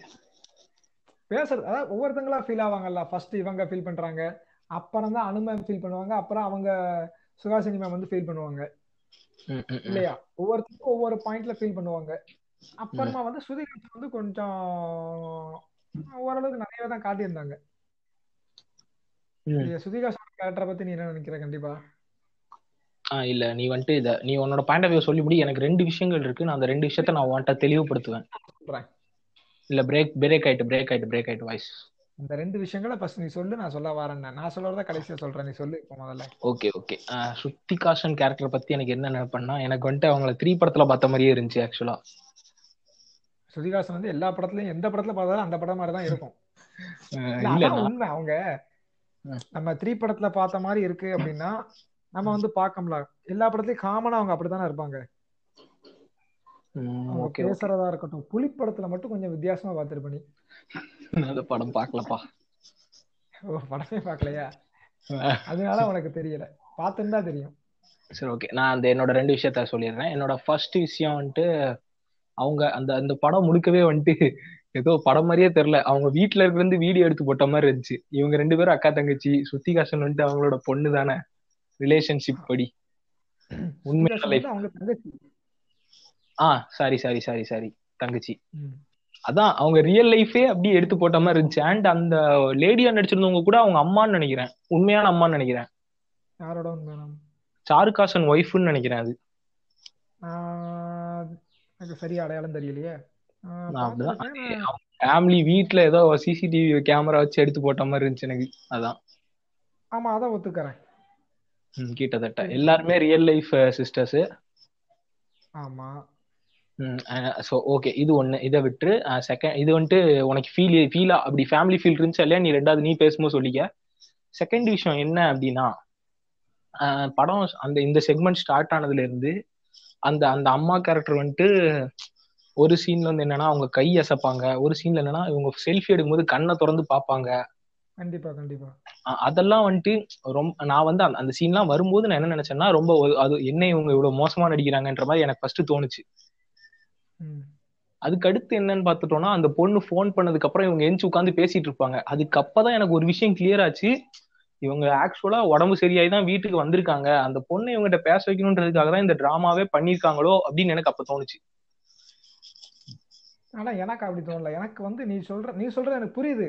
பேசுறது அதாவது ஒவ்வொருத்தங்களா ஃபீல் ஆவாங்கல்ல. ஃபர்ஸ்ட் இவங்க ஃபீல் பண்றாங்க. அப்புறம் தான் அனு மேம் ஃபீல் பண்ணுவாங்க. அப்புறம் அவங்க சுகாசினி மேம் வந்து ஃபீல் பண்ணுவாங்க. இல்லையா? ஒவ்வொருத்தருக்கும் ஒவ்வொரு பாயிண்ட்ல ஃபீல் பண்ணுவாங்க. அப்புறமா வந்து சுதிகாசன் வந்து கொஞ்சம் ஓரளவுக்கு நிறையவே தான் காட்டியிருந்தாங்க. இல்லையா சுதிகாசன் கேரக்டரை பத்தி நீ என்ன நினைக்கிற கண்டிப்பா? ஆஹ் இல்ல நீ வந்துட்டு இத நீ உன்னோட பாயிண்ட் ஆஃப் வியூ சொல்லி முடி. எனக்கு ரெண்டு விஷயங்கள் இருக்கு. நான் அந்த ரெண்டு விஷயத்த நான் உன்கிட்ட தெளிவுபடுத்துவேன். இல்ல பிரேக் பிரேக் ஆயிட்டு பிரேக் ஆயிட்டு பிரேக் ஆயிட்டு வாய்ஸ் இந்த ரெண்டு விஷயங்களை ஃபர்ஸ்ட் நீ சொல்லு நான் சொல்ல வரேன் நான் சொல்றத கடைசியா சொல்றேன். நீ சொல்லு இப்போ முதல்ல. Okay okay. ஸ்ருத்திகாசன் கேரக்டர் பத்தி எனக்கு என்ன நினைப்பேன்னா எனக்கு வந்துட்டு அவங்கள த்ரீ படத்துல பார்த்த மாதிரியே இருந்துச்சு ஆக்சுவலா சுதிகாசன் வந்து எல்லா படத்துலயும் எந்த படத்துல பார்த்தாலும் அந்த படம் மாதிரி தான் இருக்கும். உண்மை. அவங்க. நம்ம த்ரீ படத்துல பார்த்த மாதிரி இருக்கு அப்படின்னா நம்ம வந்து பார்க்கல எல்லா படத்துலயும் காமனா அவங்க அப்படித்தானே இருப்பாங்க. பேசுறதா இருக்கட்டும். புலி படத்துல மட்டும் கொஞ்சம் வித்தியாசமா பார்த்திருப்ப நீ. அந்த படம் பார்க்கலப்பா ஓ படமே பார்க்கலையா அதனால உனக்கு தெரியல. பார்த்துருந்தா தெரியும். சரி ஓகே நான் அந்த என்னோட ரெண்டு விஷயத்த சொல்லிடுறேன். என்னோட ஃபர்ஸ்ட் விஷயம் வந்துட்டு அவங்க அந்த அந்த படம் முழுக்கவே வந்துட்டு ஏதோ படம் மாதிரியே தெரியல. அவங்க வீட்டுல இருந்து வீடியோ எடுத்து போட்ட மாதிரி இருந்துச்சு. இவங்க ரெண்டு பேரும் அக்கா தங்கச்சி சுத்திகாசன் வந்துட்டு அவங்களோட பொண்ணு தானே. ரிலேஷன்ஷிப் படி. உண்மையான லைஃப் ஆ சாரி சாரி சாரி சாரி. தங்கச்சி. அதான் அவங்க ரியல் லைஃபே அப்படியே எடுத்து போட்ட மாதிரி இருந்துச்சு. அண்ட் அந்த லேடியா நடிச்சிருந்தவங்க கூட அவங்க அம்மான்னு நினைக்கிறேன். உண்மையான அம்மான்னு நினைக்கிறேன். யாரோட உண்மை மேம்? சாருகாசன் ஒய்ஃப்னு நினைக்கிறேன் அது. எனக்கு சரியா அடையாளம் தெரியலையே. ஃபேமிலி வீட்ல ஏதோ சிசிடிவி கேமரா வச்சு எடுத்து போட்ட மாதிரி இருந்துச்சு எனக்கு. அதான். ஆமா அதான் ஒத்துக்கறேன். கிட்டத்தட்ட. எல்லாருமே ரியல் லைஃப் சிஸ்டர்ஸ் ஆமா. ஸோ ஓகே இது ஒண்ணு இதை விட்டு செகண்ட் இது வந்துட்டு உனக்கு ஃபீல் ஃபீலா அப்படி ஃபேமிலி ஃபீல் இருந்துச்சு இல்லையா? நீ ரெண்டாவது நீ பேசும்போது சொல்லிக்க. செகண்ட் விஷயம் என்ன அப்படின்னா படம் அந்த இந்த செக்மெண்ட் ஸ்டார்ட் ஆனதுல இருந்து அந்த அந்த அம்மா கேரக்டர் வந்துட்டு ஒரு சீன்ல வந்து என்னன்னா அவங்க கை அசைப்பாங்க. ஒரு சீன்ல என்னன்னா இவங்க செல்ஃபி எடுக்கும்போது கண்ணை திறந்து பார்ப்பாங்க. கண்டிப்பா கண்டிப்பா. அதெல்லாம் வந்துட்டு ரொம்ப நான் வந்து அந்த- சீன்லாம் வரும்போது நான் என்ன நினைச்சேன்னா ரொம்ப அது என்ன இவங்க இவ்வளவு மோசமா நடிக்கிறாங்கன்ற மாதிரி எனக்கு ஃபர்ஸ்ட் தோணுச்சு. அதுக்கு அடுத்து என்னன்னு பார்த்துட்டோம்னா அந்த பொண்ணு ஃபோன் பண்ணதுக்கு அப்புறம் இவங்க எந்திச்சு உட்காந்து பேசிட்டு இருப்பாங்க. அதுக்கு அப்பதான் எனக்கு ஒரு விஷயம் கிளியர் ஆச்சு. இவங்க ஆக்சுவலா உடம்பு சரியாயி தான் வீட்டுக்கு வந்திருக்காங்க. அந்த பொண்ணை இவங்ககிட்ட பேச வைக்கணுன்றதுக்காக தான் இந்த டிராமாவே பண்ணிருக்காங்களோ அப்படின்னு எனக்கு அப்ப தோணுச்சு. ஆனா எனக்கு அப்படி தோணல. எனக்கு வந்து நீ சொல்ற நீ சொல்ற எனக்கு புரியுது.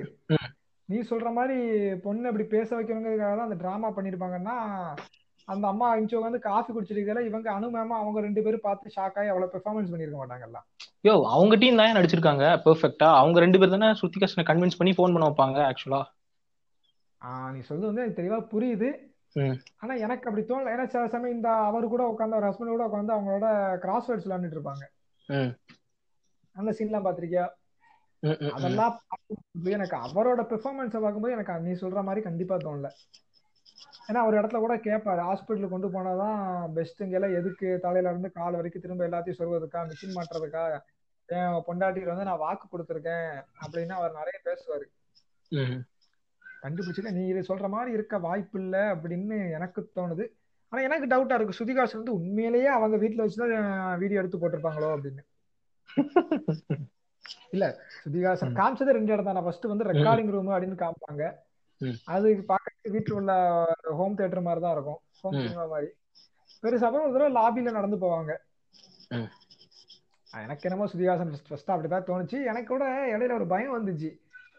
நீ சொல்ற மாதிரி பொண்ணு அப்படி பேச வைக்கணுங்கிறதுக்காக தான் அந்த டிராமா பண்ணிருப்பாங்கன்னா அந்த அம்மா இன்ச்சு உட்காந்து காஃபி குடிச்சிருக்கல இவங்க அனு மேமா அவங்க ரெண்டு பேரும் பார்த்து ஷாக் ஆகி அவ்வளவு பெர்ஃபார்மன்ஸ் பண்ணிருக்க மாட்டாங்கல்ல யோ அவங்க டீம் தான் நடிச்சிருக்காங்க பெர்ஃபெக்ட்டா அவங்க ரெண்டு பேர் தானே ஸ்ருதிகாசனை கன்வின்ஸ் பண்ணி ஃபோன் பண்ண வைப்பாங்க ஆக்சுவலா ஆஹ் நீ சொல்றது வந்து எனக்கு தெளிவா புரியுது. ஆனா எனக்கு அப்படி தோணல. ஏன்னா சில சமயம் இந்த அவர் கூட உட்காந்து அவர் ஹஸ்பண்ட் கூட உட்காந்து அவங்களோட கிராஸ் வேர்ட்ஸ் விளையாண்டுட்டு இருப்பாங்க. அந்த சீன்லாம் பாத்திருக்கியா. அதெல்லாம் எனக்கு அவரோட பெர்ஃபார்மன்ஸை பார்க்கும்போது எனக்கு நீ சொல்ற மாதிரி கண்டிப்பா தோணல. ஏன்னா ஒரு இடத்துல கூட கேட்பாரு ஹாஸ்பிட்டலுக்கு கொண்டு போனாதான் பெஸ்ட்டுங்கல எதுக்கு தலையில இருந்து கால் வரைக்கும் திரும்ப எல்லாத்தையும் சொல்வதுக்கா மிஷின் மாட்டுறதுக்கா? என் பொண்டாட்டிக்கு வந்து நான் வாக்கு கொடுத்துருக்கேன் அப்படின்னு அவர் நிறைய பேசுவாரு. கண்டுபிடிச்சிக்க நீ இது சொல்ற மாதிரி இருக்க வாய்ப்பு இல்ல அப்படின்னு எனக்கு தோணுது. ஆனா எனக்கு டவுட்டா இருக்கு. சுதிகாசன் வந்து உண்மையிலேயே அவங்க வீட்டுல வச்சுதான் வீடியோ எடுத்து போட்டிருப்பாங்களோ அப்படின்னு. [LAUGHS] இல்ல சுதிகாசன். காமிச்சது ரெண்டு இடம் தான். ஃபர்ஸ்ட் வந்து ரெக்கார்டிங் ரூம் அப்படின்னு காமிப்பாங்க. அது பார்க்க வீட்டுல உள்ள ஹோம் தியேட்டர் மாதிரி தான் இருக்கும் ஹோம். சினிமா மாதிரி. பெருசா அப்புறம் ஒரு தடவை லாபில நடந்து போவாங்க. எனக்கு என்னமோ சுதிகாசன் ஃபர்ஸ்ட் அப்படிதான் தோணுச்சு. எனக்கு கூட இடையில ஒரு பயம் வந்துச்சு.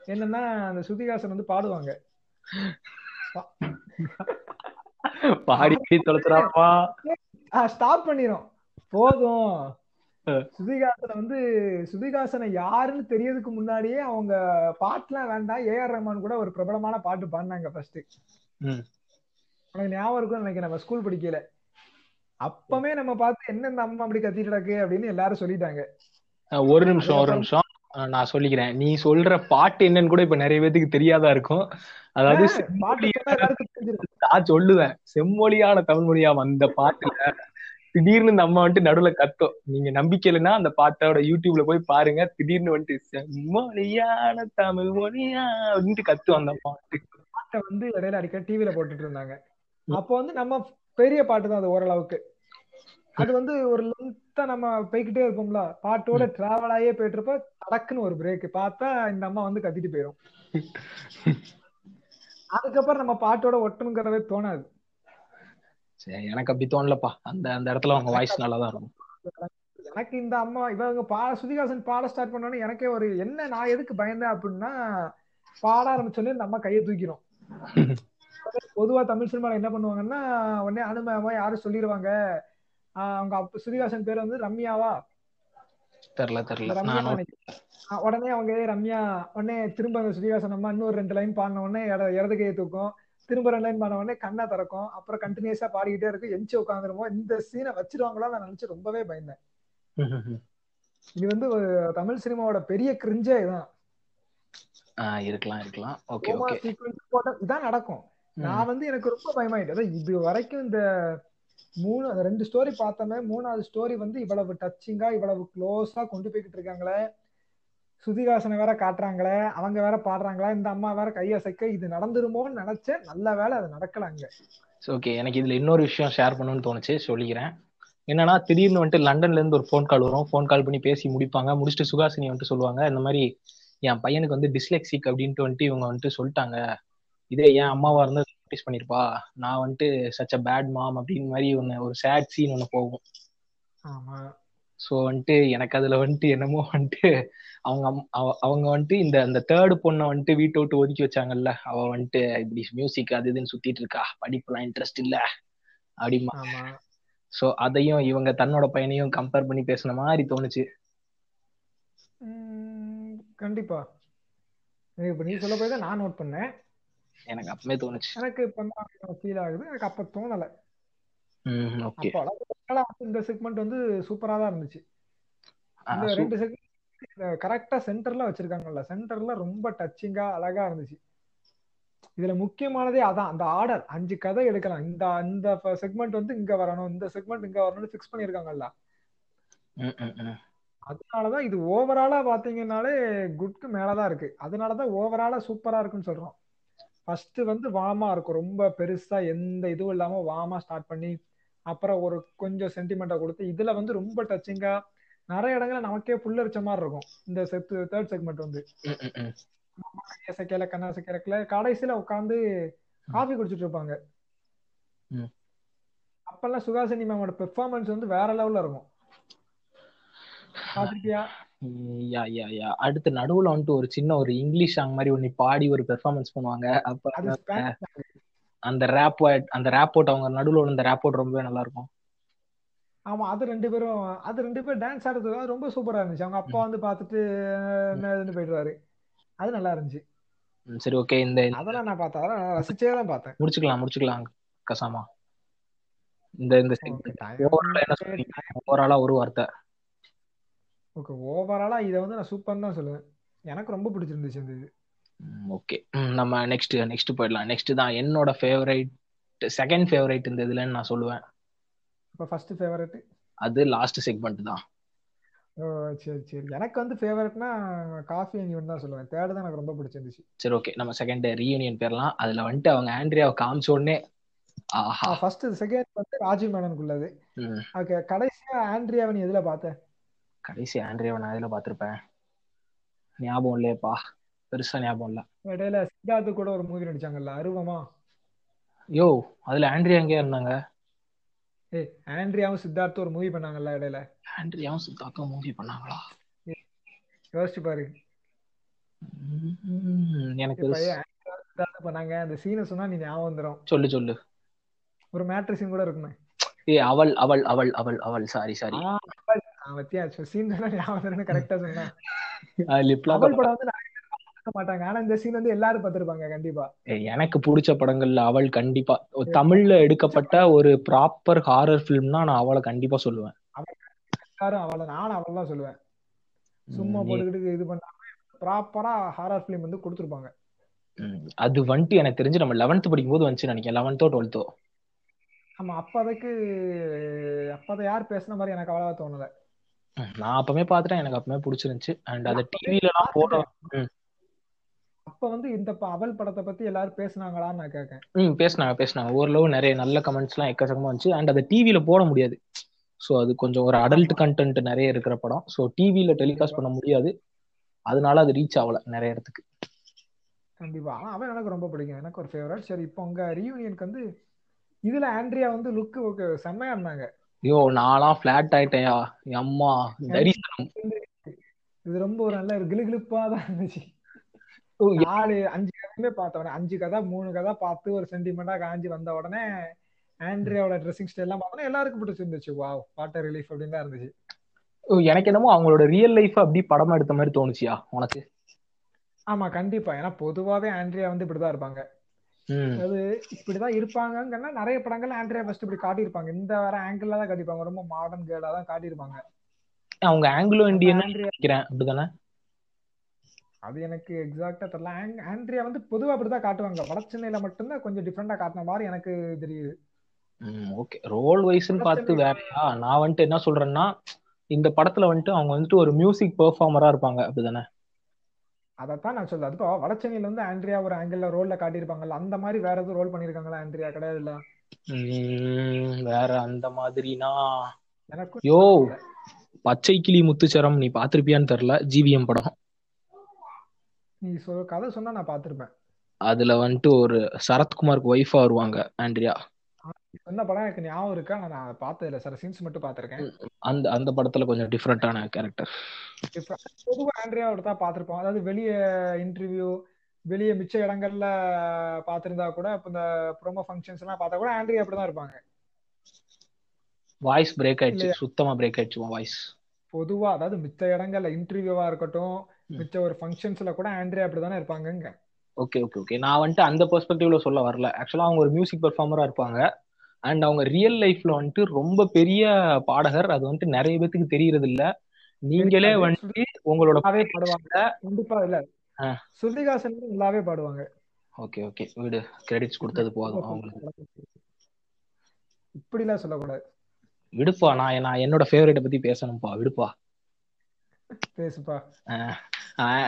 என்னன்னா அந்த சுதிகாசன் வந்து பாடுவாங்க. பாடி தொலைச்சுறாப்பா ஸ்டாப் பண்ணிரும். போதும். சுதிகாசனை வந்து சுதிகாசனை யாருன்னு தெரியறதுக்கு முன்னாடியே அவங்க பாட்டுலாம் வேண்டாம் ஏஆர் ரஹ்மான் கூட ஒரு பிரபலமான பாட்டு பாடினாங்க ஃபர்ஸ்ட். உனக்கு ஞாபகம் இருக்கும்னு நினைக்கிறேன் நம்ம ஸ்கூல் படிக்கல அப்பமே நம்ம பார்த்து என்ன இந்த அம்மா அப்படி கத்திட்டு கிடக்கு? அப்படின்னு எல்லாரும் சொல்லிட்டாங்க. ஒரு நிமிஷம் ஒரு நிமிஷம். நான் சொல்லிக்கிறேன். நீ சொல்ற பாட்டு என்னன்னு கூட இப்ப நிறைய பேத்துக்கு தெரியாதா இருக்கும். அதாவது நான் சொல்லுவேன். செம்மொழியான தமிழ் மொழியா வந்த பாட்டுல திடீர்னு இந்த அம்மா வந்துட்டு நடுவுல கத்தோம். நீங்க நம்பிக்கை இல்லைன்னா அந்த பாட்டோட யூடியூப்ல போய் பாருங்க. திடீர்னு வந்துட்டு செம்மொழியான தமிழ் மொழியா அப்படின்ட்டு கத்து அந்த வந்துட்டு. பாட்டை வந்து இடையில அடிக்கடி டிவில போட்டுட்டு இருந்தாங்க. அப்போ வந்து நம்ம பெரிய பாட்டு தான் அது ஓரளவுக்கு. அது வந்து ஒரு லென்த்தா நம்ம போய்கிட்டே இருப்போம்ல. பாட்டோட டிராவல் ஆகியே போயிட்டு இருப்ப தடக்குன்னு ஒரு பிரேக் பார்த்தா இந்த அம்மா வந்து கத்திட்டு போயிடும் [LAUGHS] அதுக்கப்புறம் நம்ம பாட்டோட ஒட்டணுங்கிறதே தோணாது. சரி எனக்கு அப்படி தோணலப்பா. அந்த அந்த இடத்துல அவங்க வாய்ஸ் நல்லா தான் இருக்கும். எனக்கு இந்த அம்மா இவங்க பாட சுதிகாசன் பாட ஸ்டார்ட் பண்ணோன்னே எனக்கே ஒரு என்ன நான் எதுக்கு பயந்தேன் அப்படின்னா பாட ஆரம்பிச்சோடனே இந்த அம்மா கையை தூக்கிடும். [LAUGHS] பொதுவா தமிழ் சினிமால என்ன பண்ணுவாங்கன்னா உடனே அனுமயமா யாரும் சொல்லிடுவாங்க அவங்க சுதிகாசன் பேர் வந்து ரம்யாவா? தெரியல தெரியல உடனே அவங்க "ஏய் ரம்யா உடனே திரும்ப அந்த சுதிகாசன் அம்மா இன்னொரு ரெண்டு லைன் பாடின உடனே இட- இடது கையை தூக்கும். திரும்ப ரெண்டு லைன் பாடின உடனே கண்ணை திறக்கும். அப்புறம் கண்டினியூஸா பாடிக்கிட்டே இருக்கு. எஞ்சி உட்காந்துருமோ இந்த சீனை வச்சிருவாங்களா நான் நினைச்சு ரொம்பவே பயந்தேன். இது வந்து தமிழ் சினிமாவோட பெரிய கிரிஞ்சே ஆஹ் இருக்கலாம் இருக்கலாம். ஓகே இதான் நடக்கும். நான் வந்து எனக்கு ரொம்ப பயமாயிட்டு அதான் இது வரைக்கும் இந்த மூணு அந்த ரெண்டு ஸ்டோரி பார்த்தோமே மூணாவது ஸ்டோரி வந்து இவ்வளவு டச்சிங்கா இவ்வளவு க்ளோஸா கொண்டு போய்கிட்டு இருக்காங்களே. சுதிகாசனை வேற காட்டுறாங்களே அவங்க வேற பாடுறாங்களா இந்த அம்மா வேற கையசைக்க இது நடந்துருமோன்னு நினைச்சேன். நல்ல வேலை அது நடக்கல அங்க. ஓகே எனக்கு இதுல இன்னொரு விஷயம் ஷேர் பண்ணணும்னு தோணுச்சு சொல்லிக்கிறேன். என்னன்னா திடீர்னு வந்துட்டு லண்டன்ல இருந்து ஒரு ஃபோன் கால் வரும். ஃபோன் கால் பண்ணி பேசி முடிப்பாங்க. முடிச்சுட்டு சுகாசினி வந்துட்டு சொல்லுவாங்க இந்த மாதிரி என் பையனுக்கு வந்து டிஸ்லெக்சிக் அப்படின்ட்டு வந்துட்டு இவங்க வந்துட்டு சொல்லிட்டாங்க. இதே என் அம்மாவா இருந்து நோட்டீஸ் பண்ணிருப்பா. நான் வந்துட்டு சச் அ பேட் மாம் அப்படின்னு மாதிரி ஒன்று ஒரு சேட் சீன் ஒன்று போகும். ஆமா. ஸோ வந்துட்டு எனக்கு அதுல வந்துட்டு என்னமோ வந்துட்டு அவங்க அவங்க வந்துட்டு இந்த இந்த தேர்டு பொண்ணை வந்துட்டு வீட்டை விட்டு ஒதுக்கி வச்சாங்கல்ல அவ வந்துட்டு இப்படி மியூசிக் அது இதுன்னு சுத்திட்டு இருக்கா படிப்புலாம் இன்ட்ரெஸ்ட் இல்ல அப்படிமா ஸோ அதையும் இவங்க தன்னோட பையனையும் கம்பேர் பண்ணி பேசுன மாதிரி தோணுச்சு. கண்டிப்பா. இப்ப நீ சொல்ல போய் தான் நான் நோட் பண்ணேன். எனக்கு அப்பவே தோணுச்சு. எனக்கு இப்ப ஃபீல் ஆகுது? எனக்கு அப்ப தோணல. அப்போ அளவுக்கு வந்து இந்த செக்மெண்ட் வந்து சூப்பரா தான் இருந்துச்சு. இந்த ரெண்டு செக்மெண்ட் கரெக்டா சென்டர்ல வச்சிருக்காங்கல்ல சென்டர்ல ரொம்ப டச்சிங்கா அழகா இருந்துச்சு. இதுல முக்கியமானதே அதான் அந்த ஆர்டர் அஞ்சு கதை எடுக்கலாம். இந்த இந்த செக்மெண்ட் வந்து இங்க வரணும் இந்த செக்மெண்ட் இங்க வரணும்னு ஃபிக்ஸ் பண்ணிருக்காங்கல்ல அதனாலதான் இது ஓவராலா பாத்தீங்கன்னாலே குட்க்கு மேலதான் இருக்கு. அதனாலதான் ஓவராலா சூப்பரா இருக்குன்னு சொல்றோம். ஃபர்ஸ்ட் வந்து வாமா இருக்கும். ரொம்ப பெருசா எந்த இதுவும் இல்லாம வாமா ஸ்டார்ட் பண்ணி அப்புறம் ஒரு கொஞ்சம் சென்டிமெண்டா கொடுத்து இதுல வந்து ரொம்ப டச்சிங்கா நிறைய இடங்கள்ல நமக்கே புல்லரிச்ச மாதிரி இருக்கும் இந்த செத்து தேர்ட் செக்மெண்ட் வந்து. சக்கையில கண்ணா சக்கையில கடைசியில உட்காந்து காஃபி குடிச்சிட்டு இருப்பாங்க. அப்பெல்லாம் சுகாசினி மேமோட பெர்ஃபார்மன்ஸ் வந்து வேற லெவல்ல இருக்கும் பாத்திருக்கியா யா யா யா அடுத்து நடுவுல வந்துட்டு ஒரு சின்ன ஒரு இங்கிலீஷ் சாங் மாதிரி ஒண்ணு பாடி ஒரு பெர்ஃபார்மன்ஸ் பண்ணுவாங்க அப்ப. அந்த ரேப் அந்த ரேப் அவுட் அவங்க நடுவுல அந்த ரேப் அவுட் ரொம்பவே நல்லா இருக்கும் ஆமா அது ரெண்டு பேரும் அது ரெண்டு பேரும் டான்ஸ் ஆடுறது ரொம்ப சூப்பரா இருந்துச்சு. அவங்க அப்பா வந்து பார்த்துட்டு என்ன போயிடுவாரு. அது நல்லா இருந்துச்சு. சரி ஓகே இந்த அதெல்லாம் நான் பார்த்தேன். அதெல்லாம் ரசிச்சே தான் பார்த்தேன். முடிச்சுக்கலாம் முடிச்சுக்கலாம் கசாமா. இந்த இந்த ஓவராலா ஒரு வார்த்தை. ஓகே ஓவராலா இதை வந்து நான் சூப்பர்னு தான் சொல்லுவேன். எனக்கு ரொம்ப பிடிச்சிருந்துச்சு இந்த இது. ஓகே நம்ம நெக்ஸ்ட் நெக்ஸ்ட் போயிடலாம். நெக்ஸ்ட் தான் என்னோட ஃபேவரைட் செகண்ட் ஃபேவரைட் இந்த இதுலன்னு நான் சொல்லுவேன். இப்போ ஃபர்ஸ்ட் ஃபேவரட் அது லாஸ்ட் செக்மெண்ட் தான். ஓ சரி சரி. எனக்கு வந்து ஃபேவரட்னா காஃபி அண்ட் தான் சொல்லுவேன். தேர்ட் தான் எனக்கு ரொம்ப பிடிச்சிருந்துச்சு. சரி ஓகே நம்ம செகண்ட் ரீயூனியன் பேர்லாம் அதுல வந்துட்டு அவங்க ஆண்ட்ரியாவை காமிச்ச உடனே ஆஹா. ஃபர்ஸ்ட் செகண்ட் வந்து ராஜீவ் மேனனுக்குள்ளது. ஓகே கடைசியா ஆண்ட்ரியாவை நீ எதுல பார்த்த? கடைசி ஆண்ட்ரியாவை நான் இதுல பார்த்திருப்பேன்? ஞாபகம் இல்லையேப்பா. பெருசா ஞாபகம் இல்ல. இடையில சித்தார்த்து கூட ஒரு மூவி நடிச்சாங்கல்ல அருவமா? யோ அதுல ஆண்ட்ரியா எங்கேயா இருந்தாங்க. ஏய் ஆண்ட்ரியாவும் சித்தார்த்தும் ஒரு மூவி பண்ணாங்கல்ல இடையில? ஆண்ட்ரியாவும் சித்தாக்கும் மூவி பண்ணாங்களா? யோசிச்சு பாரு. எனக்கு பண்ணாங்க. அந்த சீனை சொன்னா நீ ஞாபகம் வந்துடும் சொல்லு சொல்லு. ஒரு மேட்ரு சீன் கூட இருக்குமே. ஏ அவள் அவள் அவள் அவள் அவள். சாரி சாரி சீன் சொன்னா ஞாபகம் கரெக்டா சொன்னா. அவள் படம் வந்து பார்க்க மாட்டாங்க. ஆனா இந்த சீன் வந்து எல்லாரும் பார்த்திருப்பாங்க கண்டிப்பா. எனக்கு பிடிச்ச படங்கள்ல அவள் கண்டிப்பா. தமிழ்ல எடுக்கப்பட்ட ஒரு ப்ராப்பர் ஹாரர் ஃபிலிம்னா நான் அவளை கண்டிப்பா சொல்லுவேன். எல்லாரும் அவளை நானும் அவள் தான் சொல்லுவேன். சும்மா போட்டுக்கிட்டு இது பண்ணாம ப்ராப்பரா ஹாரர் ஃபிலிம் வந்து கொடுத்துருப்பாங்க. அது வந்துட்டு எனக்கு தெரிஞ்சு நம்ம லெவன்த் படிக்கும் போது வந்துச்சு நினைக்கிறேன். லெவன்த்தோ டுவெல்த்தோ ஆமா அப்போதைக்கு அப்போதை யார் பேசுன மாதிரி எனக்கு அவ்வளவா தோணல. நான் அப்பவே பாத்துட்டேன் எனக்கு அப்பவே பிடிச்சிருந்துச்சு. அண்ட் அதை டிவில எல்லாம் போட ம், அப்ப வந்து இந்த அவள் படத்தை பத்தி எல்லாரும் பேசுனாங்களான்னு நான் கேட்கேன் ம் பேசினாங்க பேசினாங்க. ஓரளவு நிறைய நல்ல கமெண்ட்ஸ் எல்லாம் எக்கச்சக்கமா வந்துச்சு. அண்ட் அதை டிவில போட முடியாது. ஸோ அது கொஞ்சம் ஒரு அடல்ட் கண்டென்ட் நிறைய இருக்கிற படம். ஸோ டிவில டெலிகாஸ்ட் பண்ண முடியாது. அதனால அது ரீச் ஆகல நிறைய இடத்துக்கு. கண்டிப்பா. ஆனா அவன் எனக்கு ரொம்ப பிடிக்கும். எனக்கு ஒரு ஃபேவரட் சரி இப்போ உங்க ரீயூனியனுக்கு வந்து இதுல ஆண்ட்ரியா வந்து லுக் ஓகே செம்மையா இருந்தாங்க. ஐயோ நான்லாம் ஃபிளாட் ஆயிட்டேயா அம்மா தரிசனம். இது ரொம்ப ஒரு நல்ல ஒரு கிளுகிளுப்பா தான் இருந்துச்சு. நாலு அஞ்சு கதையுமே பார்த்த உடனே அஞ்சு கதை மூணு கதை பார்த்து ஒரு சென்டிமெண்டா காஞ்சி வந்த உடனே ஆண்ட்ரியாவோட ட்ரெஸ்ஸிங் ஸ்டைல் எல்லாம் பார்த்தோன்னா எல்லாருக்கும் பிடிச்சிருந்துச்சு. வாவ் வாட்டர் ரிலீஃப் அப்படின்னு தான் இருந்துச்சு. எனக்கு என்னமோ அவங்களோட ரியல் லைஃப் அப்படி படமா எடுத்த மாதிரி தோணுச்சியா உனக்கு? ஆமா கண்டிப்பா. ஏன்னா பொதுவாவே ஆண்ட்ரியா வந்து இப்படிதான் இருப்பாங்க. அது இப்படிதான் இருப்பாங்கன்னா நிறைய படங்கள் ஆண்ட்ரியா ஃபர்ஸ்ட் இப்படி காட்டியிருப்பாங்க. இந்த வேற ஆங்கிள் தான் காட்டியிருப்பாங்க. ரொம்ப மாடர்ன் கேர்லா தான் காட்டியிருப்பாங்க. அவங்க ஆங்கிலோ இந்தியன் நினைக்கிறேன் அப்படிதானே? அது எனக்கு எக்ஸாக்டா தெரியல. ஆண்ட்ரியா வந்து பொதுவா அப்படிதான் காட்டுவாங்க. வட சென்னையில மட்டும்தான் கொஞ்சம் டிஃப்ரெண்டா காட்டின மாதிரி எனக்கு தெரியுது. ஓகே ரோல் வைஸ்ன்னு பார்த்து வேறையா? நான் வந்துட்டு என்ன சொல்றேன்னா இந்த படத்துல வந்துட்டு அவங்க வந்துட்டு ஒரு மியூசிக் பெர்ஃபார்மரா இருப்பாங்க. அப்படிதானே? அதைத்தான் நான் சொல்றேன். அதுப்போ வட சென்னையில வந்து ஆண்ட்ரியா ஒரு ஆங்கிள் ரோல்ல காட்டியிருப்பாங்கல்ல அந்த மாதிரி வேற எதுவும் ரோல் பண்ணிருக்காங்களா ஆண்ட்ரியா கிடையாதுல்ல? வேற அந்த மாதிரினா? எனக்கும் யோ பச்சை கிளி முத்துச்சரம் நீ பாத்திருப்பியான்னு தெரியல. ஜிவிஎம் படம். நீ சொல் கதை சொன்னா நான் பார்த்திருப்பேன். அதுல வந்துட்டு ஒரு சரத்குமாருக்கு ஒய்ஃபா வருவாங்க ஆண்ட்ரியா. சொன்ன படம் எனக்கு ஞாபகம் இருக்கா? நான் பார்த்தது இல்ல சார் சீன்ஸ் மட்டும் பார்த்திருக்கேன். அந்த அந்த படத்துல கொஞ்சம் டிஃப்ரெண்டான கேரக்டர் பொதுவா ஆண்ட்ரியாவோட தான் பார்த்திருப்போம். அதாவது வெளிய இன்டர்வியூ வெளிய மிச்ச இடங்கள்ல பார்த்திருந்தா கூட இப்ப இந்த ப்ரோமோ ஃபங்க்ஷன்ஸ் எல்லாம் பார்த்தா கூட ஆண்ட்ரியா அப்படிதான் இருப்பாங்க. வாய்ஸ் பிரேக் ஆயிடுச்சு? சுத்தமா பிரேக் ஆயிடுச்சு வாய்ஸ் பொதுவா அதாவது மிச்ச இடங்கள்ல இன்டர்வியூவா இருக்கட்டும் மிச்ச ஒரு ஃபங்க்ஷன்ஸ்ல கூட ஆண்ட்ரியா அப்படிதானே இருப்பாங்கங்க. ஓகே ஓகே ஓகே நான் வந்துட்டு அந்த பெர்ஸ்பெக்டிவ்ல சொல்ல வரல. ஆக்சுவலா அவங்க ஒரு மியூசிக் பெர்ஃபார்மரா இருப்பாங்க. அண்ட் அவங்க ரியல் லைஃப்ல வந்துட்டு ரொம்ப பெரிய பாடகர். அது வந்துட்டு நிறைய பேத்துக்கு தெரியறது இல்ல நீங்களே வந்துட்டு உங்களோட பாடுவாங்க. கண்டிப்பா இல்ல. சுருதிகாசன் நல்லாவே பாடுவாங்க. ஓகே ஓகே வீடு. கிரெடிட்ஸ் கொடுத்தது போதும் அவங்களுக்கு. இப்படி எல்லாம் சொல்லக்கூடாது. விடுப்பா. நான் நான் என்னோட ஃபேவரேட்டை பத்தி பேசணும்ப்பா. விடுப்பா. பேசுப்பா.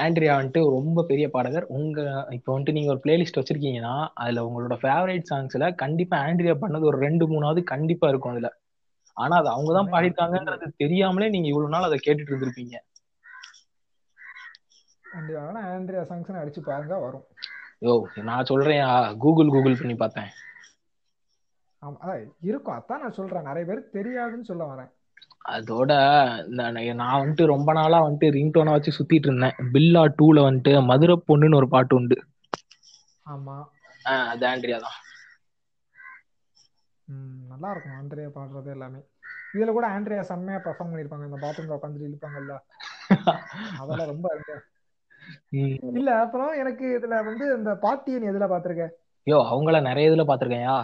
ஆண்ட்ரியா வந்துட்டு ரொம்ப பெரிய பாடகர். உங்க இப்போ வந்துட்டு நீங்க ஒரு பிளேலிஸ்ட் வச்சிருக்கீங்கன்னா அதுல உங்களோட ஃபேவரட் சாங்ஸ்ல கண்டிப்பா ஆண்ட்ரியா பண்ணது ஒரு ரெண்டு மூணாவது கண்டிப்பா இருக்கும் அதுல. ஆனா அது அவங்கதான் பாடிருக்காங்கன்றது தெரியாமலே நீங்க இவ்வளவு நாள் அதை கேட்டுட்டு இருந்திருப்பீங்க. ஆண்ட்ரியா சாங்ஸ் அடிச்சு பாருங்க வரும். யோ நான் சொல்றேன் கூகுள் கூகுள் பண்ணி பார்த்தேன். ஆமா இருக்கும். அதான் நான் சொல்றேன். நிறைய பேருக்கு தெரியாதுன்னு சொல்ல வரேன். அதோட நான் வந்துட்டு ரொம்ப நாளா வந்துட்டு ரிங்டோனை வச்சு சுத்திட்டு இருந்தேன். பில்லா டூல வந்துட்டு மதுரை பொண்ணுன்னு ஒரு பாட்டு உண்டு. ஆமா. ஆஹ் அது ஆண்ட்ரியா தான். நல்லா இருக்கும். ஆண்ட்ரியா பாடுறது எல்லாமே. இதுல கூட ஆண்ட்ரியா செம்மையா பெர்ஃபார்ம் பண்ணிருப்பாங்க. இந்த பாத்ரூம்ல உட்காந்துட்டு இழுப்பாங்கல்ல. அதெல்லாம் ரொம்ப. இல்ல அப்புறம் எனக்கு இதுல வந்து இந்த பாட்டியை நீ எதுல பாத்திருக்க யோ அவங்கள நிறைய இதுல பாத்திருக்கேன்யா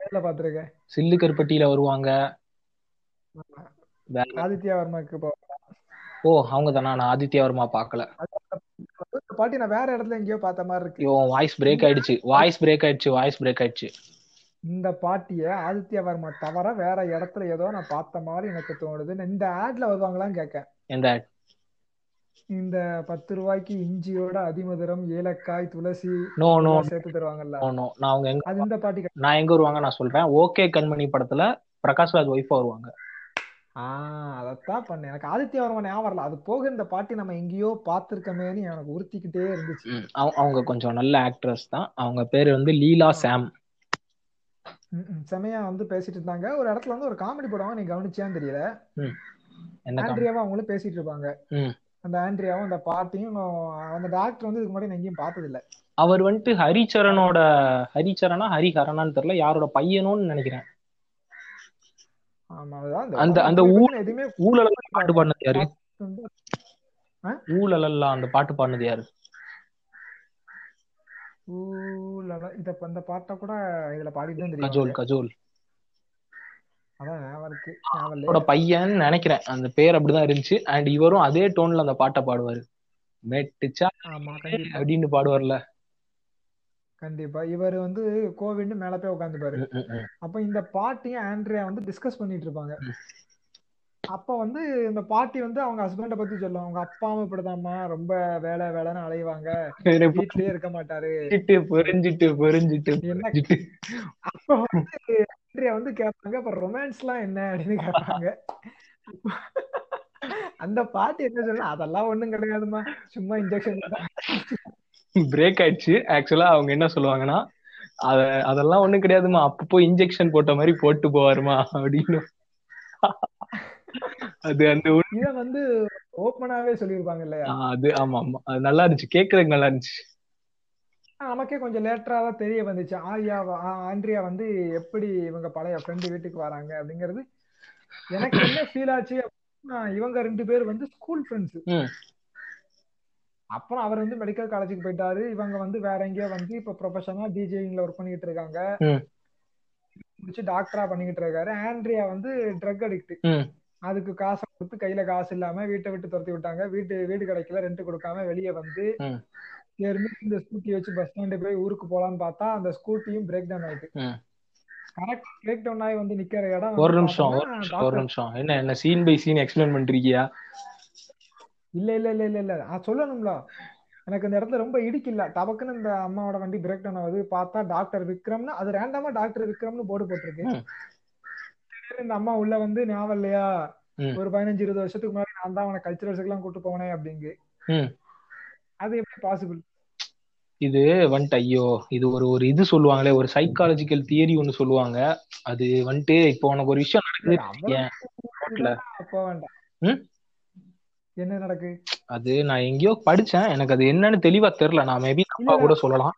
எதுல பாத்திருக்க சில்லு கருப்பட்டியில வருவாங்க. ஆதித்யா வர்மாக்கு ஓ அவங்க தானா நான் ஆதித்யா வர்மா பார்க்கல பாட்டி நான் வேற இடத்துல எங்கேயோ பார்த்த மாதிரி இருக்கு. வாய்ஸ் பிரேக் ஆயிடுச்சு. வாய்ஸ் பிரேக் ஆயிடுச்சு வாய்ஸ் பிரேக் ஆயிடுச்சு. இந்த பாட்டிய ஆதித்யா வர்மா தவிர வேற இடத்துல ஏதோ நான் பார்த்த மாதிரி எனக்கு தோணுது. இந்த ஆட்ல வருவாங்களான்னு கேட்க. எந்த இந்த பத்து ரூபாய்க்கு இஞ்சியோட அதிமதுரம் ஏலக்காய் துளசி நோ நோ சேர்த்து தருவாங்கல்ல. நோ நான் அவங்க எங்க அது இந்த பாட்டி. நான் எங்க வருவாங்க? நான் சொல்றேன். ஓகே கண்மணி படத்துல பிரகாஷ் ராஜ் ஒய்ஃபா வருவாங்க. ஆஹ் அதத்தான் பண்ணேன். எனக்கு ஆதித்ய வர்மா ஞாபகம் வரல. அது போக இந்த பாட்டி நம்ம எங்கேயோ பார்த்திருக்கமேன்னு எனக்கு உறுத்திக்கிட்டே இருந்துச்சு. அவங்க கொஞ்சம் நல்ல ஆக்ட்ரஸ் தான். அவங்க பேரு வந்து லீலா சாம். செமையா வந்து பேசிட்டு இருந்தாங்க. ஒரு இடத்துல வந்து ஒரு காமெடி போடுவாங்க. நீ கவனிச்சியான்னு தெரியல. ஆண்ட்ரியாவும் அவங்களும் பேசிட்டு இருப்பாங்க. அந்த ஆண்ட்ரியாவும் அந்த பாட்டியும் அந்த டாக்டர் வந்து இதுக்கு முன்னாடி நான் எங்கேயும் பார்த்தது இல்ல அவர் வந்துட்டு ஹரிச்சரனோட ஹரிச்சரனா ஹரிஹரனான்னு தெரியல. யாரோட பையனும்னு நினைக்கிறேன். அந்த- அந்த எதுவுமே ஊழலெல்லாம் பாட்டு பாடினது யாரு? ஊழலெல்லாம் அந்த பாட்டு பாடினது யாரு? இத இந்த பாட்டை கூட இதுல பாடிட்டு தெரியும் கஜோல் கஜோல். அவரோட பையன் நினைக்கிறேன் அந்த பேர் அப்படிதான் இருந்துச்சு. அண்ட் இவரும் அதே டோன்ல அந்த பாட்டை பாடுவாரு. மெட்டுச்சா அப்படின்னு பாடுவார்ல. கண்டிப்பா. இவர் வந்து கோவிட்னு மேல போய் உட்காந்துப்பாரு. அப்ப இந்த பாட்டியும் ஆண்ட்ரியா வந்து டிஸ்கஸ் பண்ணிட்டு இருப்பாங்க. அப்ப வந்து இந்த பாட்டி வந்து அவங்க ஹஸ்பண்ட பத்தி சொல்லும். அவங்க அப்பாவும் இப்படிதாம்மா. ரொம்ப வேலை வேலைன்னு அலைவாங்க. வீட்லயே இருக்க மாட்டாரு. புரிஞ்சிட்டு புரிஞ்சிட்டு அப்ப வந்து ஆண்ட்ரியா வந்து கேட்பாங்க அப்ப ரொமான்ஸ்லாம் என்ன அப்படின்னு கேட்பாங்க அந்த பாட்டி என்ன சொல்ல அதெல்லாம் ஒண்ணும் கிடையாதும்மா. சும்மா இன்ஜெக்ஷன் பிரேக் ஆயிடுச்சு. ஆக்சுவலா அவங்க என்ன சொல்லுவாங்கன்னா அத அதெல்லாம் ஒண்ணும் கிடையாதுமா அப்பப்போ இன்ஜெக்ஷன் போட்ட மாதிரி போட்டு போவாருமா அப்படின்னு. அது அந்த இத வந்து ஓப்பனாவே சொல்லியிருப்பாங்க இல்லையா? அது ஆமா ஆமா. அது நல்லா இருந்துச்சு. கேக்குறதுக்கு நல்லா இருந்துச்சு. நமக்கே கொஞ்சம் லேட்டரா தான் தெரிய வந்துச்சு. ஆரியா ஆண்ட்ரியா வந்து எப்படி இவங்க பழைய ஃப்ரெண்டு வீட்டுக்கு வராங்க அப்படிங்கிறது எனக்கு என்ன ஃபீல் ஆச்சு இவங்க ரெண்டு பேர் வந்து ஸ்கூல் ஃப்ரெண்ட்ஸ். அப்புறம் அவர் வந்து மெடிக்கல் காலேஜுக்கு போயிட்டாரு. இவங்க வந்து வேற எங்கேயோ வந்து இப்ப ப்ரொஃபஷனலா டிஜேயிங்ல ஒர்க் பண்ணிட்டு இருக்காங்க. முடிச்சு டாக்டரா பண்ணிக்கிட்டு இருக்காரு. ஆண்ட்ரியா வந்து ட்ரக் அடிக்ட். அதுக்கு காசை கொடுத்து கையில காசு இல்லாம வீட்டை விட்டு துரத்தி விட்டாங்க. வீட்டு வீடு கிடைக்கல ரெண்ட் கொடுக்காம வெளியே வந்து. ஏறுமே இந்த ஸ்கூட்டி வச்சு பஸ் ஸ்டாண்டு போய் ஊருக்கு போலான்னு பார்த்தா அந்த ஸ்கூட்டியும் பிரேக் டவுன் ஆயிட்டு. கரெக்ட் பிரேக் டவுன் ஆகி வந்து நிக்கிற இடம் ஒரு நிமிஷம் ஒரு நிமிஷம். என்ன என்ன சீன் பை சீன் எக்ஸ்பிளைன் பண்றீங்க இல்ல இல்ல இல்ல இல்ல இல்ல. நான் சொல்லணும்ல. எனக்கு இந்த இடத்துல ரொம்ப இடிக்கல டபக்குன்னு இந்த அம்மாவோட வண்டி பிரேக் டவுன் ஆகுது. பார்த்தா டாக்டர் விக்ரம்னு அது ரேண்டமா டாக்டர் விக்ரம்னு போர்டு போட்டிருக்கு. இந்த அம்மா உள்ள வந்து ஞாபகம் இல்லையா. ஒரு பதினஞ்சு இருபது வருஷத்துக்கு முன்னாடி நான் தான் அவனை கல்ச்சுரல்ஸுக்கு எல்லாம் கூட்டு போனேன் அப்படிங்கு. அது எப்படி பாசிபிள் இது வந்துட்டு ஐயோ இது ஒரு ஒரு இது சொல்லுவாங்களே ஒரு சைக்காலஜிக்கல் தியரி ஒன்னு சொல்லுவாங்க. அது வந்துட்டு இப்போ உனக்கு ஒரு விஷயம் நடக்குது. வேண்டாம்? என்ன நடக்கு? அது நான் எங்கேயோ படிச்சேன். எனக்கு அது என்னன்னு தெளிவா தெரியல. நான் மேபி தப்பா கூட சொல்லலாம்.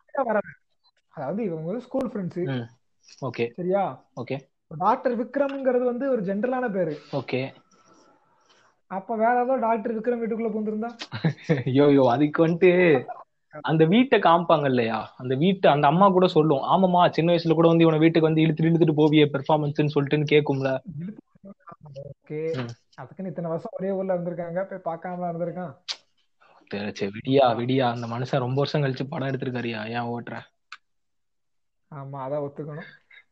அதாவது இவங்க ஸ்கூல் ஃப்ரெண்ட்ஸ். ஓகே. சரியா? ஓகே. டாக்டர் விக்ரம்ங்கிறது வந்து ஒரு ஜென்ரலான பேரு. ஓகே. அப்ப வேற ஏதோ டாக்டர் விக்ரம் வீட்டுக்குள்ள பூந்திருந்தா ஐயோ [LAUGHS] ஐயோ அதுக்கு வந்துட்டு அந்த வீட்டை காமிப்பாங்க இல்லையா? அந்த வீட்டை அந்த அம்மா கூட சொல்லும். ஆமாமா சின்ன வயசுல கூட வந்து இவனை வீட்டுக்கு வந்து இழுத்துட்டு இழுத்துட்டு போவியே பெர்ஃபார்மன்ஸ்னு சொல்லிட்டுன்னு கேக்கும்ல ஓகே. அதுக்குன்னு இத்தனை வருஷம் ஒரே ஊர்ல இருந்திருக்காங்க. போய் பார்க்காம இருந்திருக்கான். விடியா விடியா. அந்த மனுஷன் ரொம்ப வருஷம் கழிச்சு படம் எடுத்திருக்காருயா? ஏன் ஓட்டுற? ஆமா அதான் ஒத்துக்கணும்.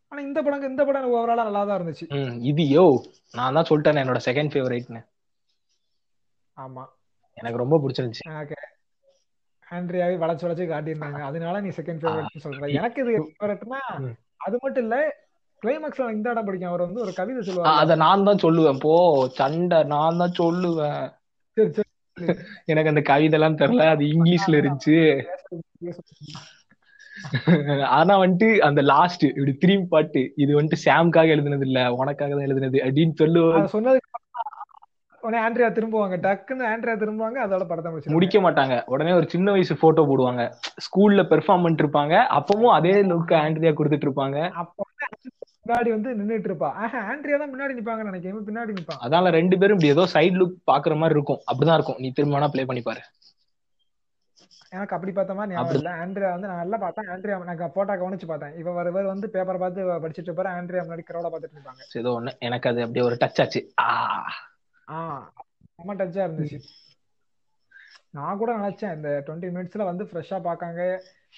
ஆனா இந்த படம் இந்த படம் ஓவராலா நல்லா தான் இருந்துச்சு. இது யோ நான் தான் சொல்லிட்டேன் என்னோட செகண்ட் ஃபேவரட்னு ஆமா. எனக்கு ரொம்ப பிடிச்சிருந்துச்சு. எனக்கு ஆண்ட்ரியாவை வளைச்சு வளைச்சு காட்டியிருந்தாங்க. அதனால நீ செகண்ட் ஃபேவரட் சொல்ற. எனக்கு இது ஃபேவரட்னா. அது மட்டும் இல்ல கிளைமேக்ஸ்ல இந்த இடம் பிடிக்கும் அவர் வந்து ஒரு கவிதை ஆ, சொல்லுவார். அத நான் தான் சொல்லுவேன். போ சண்டை நான் தான் சொல்லுவேன். சரி சரி எனக்கு அந்த கவிதை எல்லாம் தெரியல. அது இங்கிலீஷ்ல இருந்துச்சு. ஆனா வந்துட்டு அந்த லாஸ்ட் இப்படி திரும்பி பாட்டு இது வந்துட்டு சாம்காக எழுதுனது இல்ல. உனக்காக தான் எழுதுனது அப்படின்னு சொல்லுவோம் அத சொன்னதுக்கு உடனே ஆண்ட்ரியா திரும்புவாங்க. டக்குன்னு ஆண்ட்ரியா திரும்புவாங்க. அதோட படத்தை முடிச்சிருவாங்க. முடிக்க மாட்டாங்க. உடனே ஒரு சின்ன வயசு போட்டோ போடுவாங்க. ஸ்கூல்ல பெர்ஃபார்ம் பண்ணிட்டு இருப்பாங்க. அப்பவும் அதே லுக் ஆண்ட்ரியா கொடுத்துட்டு இருப்பாங்க. அப்ப முன்னாடி வந்து நின்னுட்டு இருப்பா ஆஹா ஆண்ட்ரியா தான் முன்னாடி நிப்பாங்க நினைக்கிறேன். பின்னாடி நிப்பான் அதனால ரெண்டு பேரும் இப்படி ஏதோ சைடு லுக் பாக்குற மாதிரி இருக்கும். அப்படிதான் இருக்கும். நீ திரும்ப வேணா ப்ளே பண்ணி பாரு. எனக்கு அப்படி பார்த்த மாதிரி ஞாபகம் இல்ல. ஆண்ட்ரியா வந்து நான் நல்லா பார்த்தேன். ஆண்ட்ரியா நான் போட்டோ கவனிச்சு பார்த்தேன். இவ வர இவர் வந்து பேப்பரை பார்த்து படிச்சிட்டு இருப்பாரு. ஆண்ட்ரியா முன்னாடி கிரௌட பார்த்துட்டு இருப்பாங்க. ஏதோ ஒண்ணு. எனக்கு அது அப்படியே ஒரு டச் ஆச்சு. ஆஹ் செம்ம டச்சா இருந்துச்சு. நான் கூட நினைச்சேன். இந்த டுவெண்ட்டி மினிட்ஸ்ல வந்து ஃப்ரெஷ்ஷா பார்க்காங்க.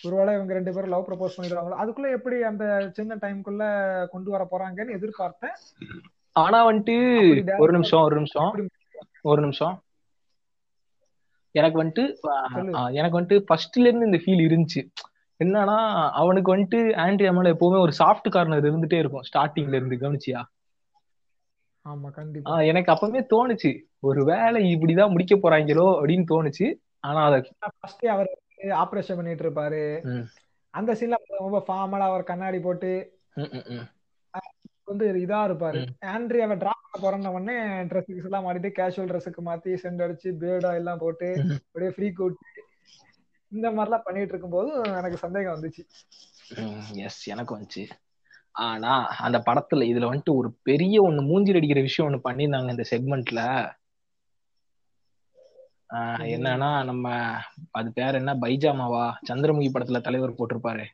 ஒருவேளை இவங்க ரெண்டு பேரும் லவ் ப்ரப்போஸ் பண்ணிடுவாங்களோ? அதுக்குள்ள எப்படி அந்த சின்ன டைம்குள்ள கொண்டு வர போறாங்கன்னு எதிர்பார்த்தேன். ஆனா வந்துட்டு ஒரு நிமிஷம் ஒரு நிமிஷம். ஒரு நிமிஷம். எனக்கு வந்துட்டு எனக்கு வந்துட்டு ஃபர்ஸ்ட்ல இருந்து இந்த ஃபீல் இருந்துச்சு. என்னன்னா அவனுக்கு வந்துட்டு ஆண்ட்ரியா மேல எப்பவுமே ஒரு சாஃப்ட் கார்னர் இருந்துட்டே இருக்கும் ஸ்டார்டிங்ல இருந்து கவனிச்சியா? ஆமா கண்டிப்பா. எனக்கு அப்பவே தோணுச்சு. ஒரு வேலை இப்படிதான் முடிக்க போறாங்களோ அப்படின்னு தோணுச்சு. ஆனா அத அவர் ஆபரேஷன் பண்ணிட்டு இருப்பாரு. அந்த சீன்ல ரொம்ப ஃபார்மலா அவர் கண்ணாடி போட்டு. வந்து இதா இருப்பாரு ம். ஆண்ட்ரியாவை டிராப் பண்ண போறேன்ன உடனே ட்ரெஸ் எல்லாம் மாட்டிட்டு கேஷுவல் ட்ரெஸ்ஸுக்கு மாத்தி சென்ட் அடிச்சு பேர்டா எல்லாம் போட்டு. அப்படியே ஃப்ரீ கோட் இந்த மாதிரிலாம் பண்ணிட்டு இருக்கும்போது எனக்கு சந்தேகம் வந்துச்சு எஸ் எனக்கு வந்துச்சு ஆனா அந்த படத்துல இதுல வந்துட்டு ஒரு பெரிய ஒண்ணு மூஞ்சில் அடிக்கிற விஷயம் ஒண்ணு பண்ணியிருந்தாங்க இந்த செக்மெண்ட்ல என்னன்னா நம்ம அது பேர் என்ன? பைஜாமாவா? சந்திரமுகி படத்துல தலைவர் போட்டிருப்பாரு.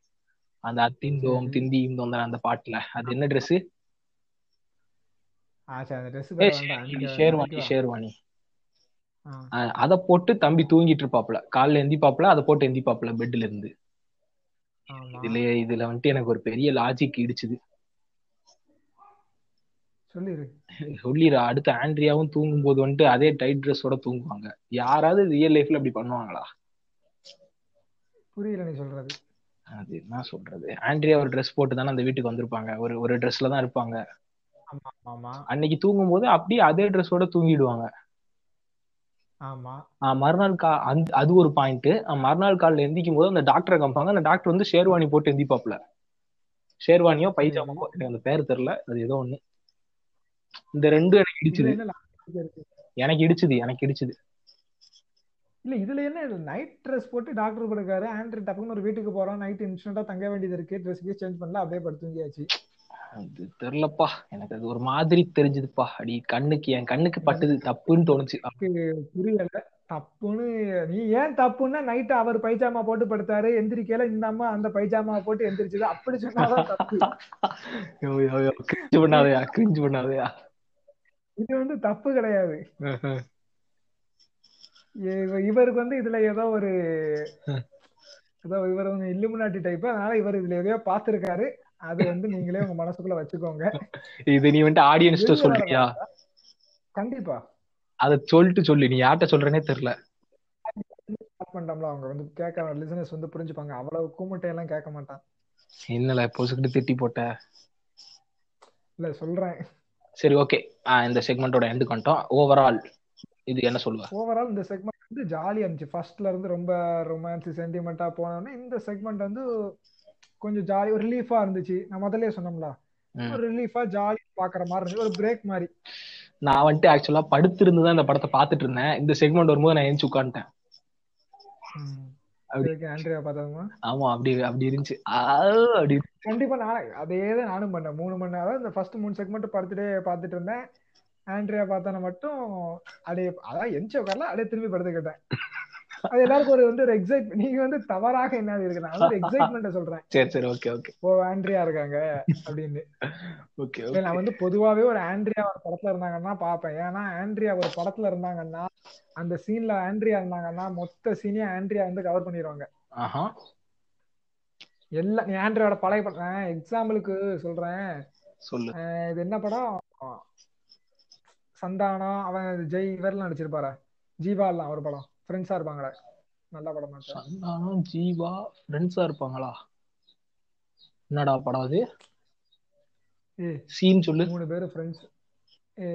அந்த அத்திந்தோம். திந்தி இந்தோம் அந்த பாட்டுல. அது என்ன ட்ரெஸ் ஷேர்வாணி. ஷேர்வாணி அத போட்டு தம்பி தூங்கிட்டு இருப்பாப்ல காலைல எந்திப்பாப்ல அதை போட்டு எந்திப்பாப்ல பெட்ல இருந்து. இதுல இதுல வந்துட்டு எனக்கு ஒரு பெரிய லாஜிக் இடிச்சுது. சொல்லிரு. சொல்லிடுறா அடுத்து ஆண்ட்ரியாவும் தூங்கும் போது வந்துட்டு அதே டைட் ட்ரெஸ்ஸோட தூங்குவாங்க. யாராவது ரியல் லைஃப்ல அப்படி பண்ணுவாங்களா? புரியல நீ சொல்றது. அது என்ன சொல்றது? ஆண்ட்ரியா ஒரு ட்ரெஸ் போட்டு தானே அந்த வீட்டுக்கு வந்திருப்பாங்க. ஒரு ஒரு ட்ரெஸ்ல தான் இருப்பாங்க. ஆமா ஆமா அன்னைக்கு தூங்கும் போது அப்படியே அதே ட்ரெஸ்ஸோட தூங்கிடுவாங்க. ஆமா. மறுநாள் கா அந்த அது ஒரு பாயிண்ட் மறுநாள் காலைல எந்திக்கும் போது அந்த டாக்டரை காமிப்பாங்க. அந்த டாக்டர் வந்து ஷேர்வாணி போட்டு எந்திப்பாப்ல ஷேர்வானியோ பைஜாமாவோ எனக்கு அந்த பேர் தெரியல. அது ஏதோ ஒண்ணு. இந்த ரெண்டும் எனக்கு இடிச்சுது. எனக்கு இடிச்சுது எனக்கு இடிச்சுது. இல்ல இதுல என்ன நைட் ட்ரெஸ் போட்டு டாக்டர் படுக்காரு ஆண்ட்ரி டப்புன்னு ஒரு வீட்டுக்கு போறோம் நைட் இன்ஸ்டன்டா தங்க வேண்டியது இருக்கு ட்ரெஸ் சேஞ்ச் பண்ணல அப்படியே படுத்து தூங்கியாச்சு அது தெரியலப்பா. எனக்கு அது ஒரு மாதிரி தெரிஞ்சுதுப்பா. அடி கண்ணுக்கு என் கண்ணுக்கு பட்டது தப்புன்னு தோணுச்சு. எனக்கு புரியல. தப்புன்னு நீ ஏன் தப்புன்னா நைட் அவர் பைஜாமா போட்டு படுத்தாரு எந்திரிக்கையில இந்த அம்மா அந்த பைஜாமா போட்டு எந்திரிச்சது அப்படி சொன்னாதான் தப்பு. [LAUGHS] Cringe பண்ணாதயா cringe பண்ணாதயா. இது வந்து தப்பு கிடையாது. இவ- இவருக்கு வந்து இதுல ஏதோ ஒரு ஏதோ இவர் வந்து இல்லுமினாட்டி டைப் அதனால இவர் இதுல எதையோ பார்த்திருக்காரு. அது வந்து நீங்களே உங்க மனசுக்குள்ள வச்சுக்கோங்க. இது நீ ஆடியன்ஸ்ட வெளிய வர சொல்றியா? கண்டிப்பா. அத சொல்லிட்டு சொல்லு. நீ யார்கிட்ட சொல்றேனே தெரியல. பண்ணிட்டோம்ல அவங்க வந்து கேட்க லிசனர்ஸ் வந்து புரிஞ்சுப்பாங்க. அவ்வளவு கூமுட்டை எல்லாம் கேட்க மாட்டான். என்னல பொசுக்கிட்டு திட்டி போட்ட? இல்ல சொல்றேன். சரி ஓகே இந்த செக்மெண்டோட எண்டு வந்துட்டோம் ஓவரால் இது என்ன சொல்லுவ? ஓவரால் இந்த செக்மெண்ட் வந்து ஜாலியா இருந்துச்சு. ஃபர்ஸ்ட்ல இருந்து ரொம்ப ரொமான்ஸ் சென்டிமெண்டா போனோடனே இந்த செக்மெண்ட் வந்து கொஞ்சம் ஜாலி ஒரு ரிலீஃபா இருந்துச்சு. நான் முதல்லயே சொன்னோம்ல. ஒரு ரிலீஃபா ஜாலி பாக்குற மாதிரி இருந்துச்சு. ஒரு பிரேக் மாதிரி. நான் வந்துட்டு ஆக்சுவலா படுத்திருந்து தான் இந்த படத்தை பார்த்துட்டு இருந்தேன். இந்த செக்மெண்ட் வரும்போது நான் எழுந்து உட்காந்துட்டேன் ஆமா அப்படி அப்படி இருந்துச்சு. அப்படி கண்டிப்பா நான் அதே தான் நானும் பண்ணேன். மூணு மணி நேரம். இந்த ஃபர்ஸ்ட் மூணு செக்மெண்ட் படுத்துட்டே பார்த்துட்டு இருந்தேன். ஆண்ட்ரியா பார்த்தன மட்டும் அப்படியே அதான் எந்த உட்காரல அப்படியே திரும்பி படுத்துக்கிட்டேன். அது எல்லாருக்கும் ஒரு வந்து ஒரு எக்ஸைட் நீங்க வந்து தவறாக என்ன இருக்கு நான் வந்து எக்ஸைட்மெண்ட்டை சொல்றேன். சரி சரி ஓகே ஓகே ஓ ஆண்ட்ரியா இருக்காங்க அப்படின்னு. ஓகே நான் வந்து பொதுவாவே ஒரு ஆண்ட்ரியா ஒரு படத்துல இருந்தாங்கன்னா பாப்பேன் ஏன்னா ஆண்ட்ரியா ஒரு படத்துல இருந்தாங்கன்னா அந்த சீன்ல ஆண்ட்ரியா இருந்தாங்கன்னா மொத்த சீனையும் ஆண்ட்ரியா வந்து கவர் பண்ணிடுவாங்க ஆஹா. எல்லாம் நீ ஆண்ட்ரியாவோட பழைய படம் எக்ஸாம்பிளுக்கு சொல்றேன். சொல்லு. இது என்ன படம்? சந்தானம் அவன் ஜெய் இவரெல்லாம் நடிச்சிருப்பாரா? ஜீவாலாம் ஒரு படம். ஃப்ரெண்ட்ஸா இருப்பாங்களே? நல்ல படம் சந்தானம் ஜீவா ஃப்ரெண்ட்ஸா இருப்பாங்களா? என்னடா படம் அது? சீன் சொல்லு. மூணு பேரும் ஃப்ரெண்ட்ஸ்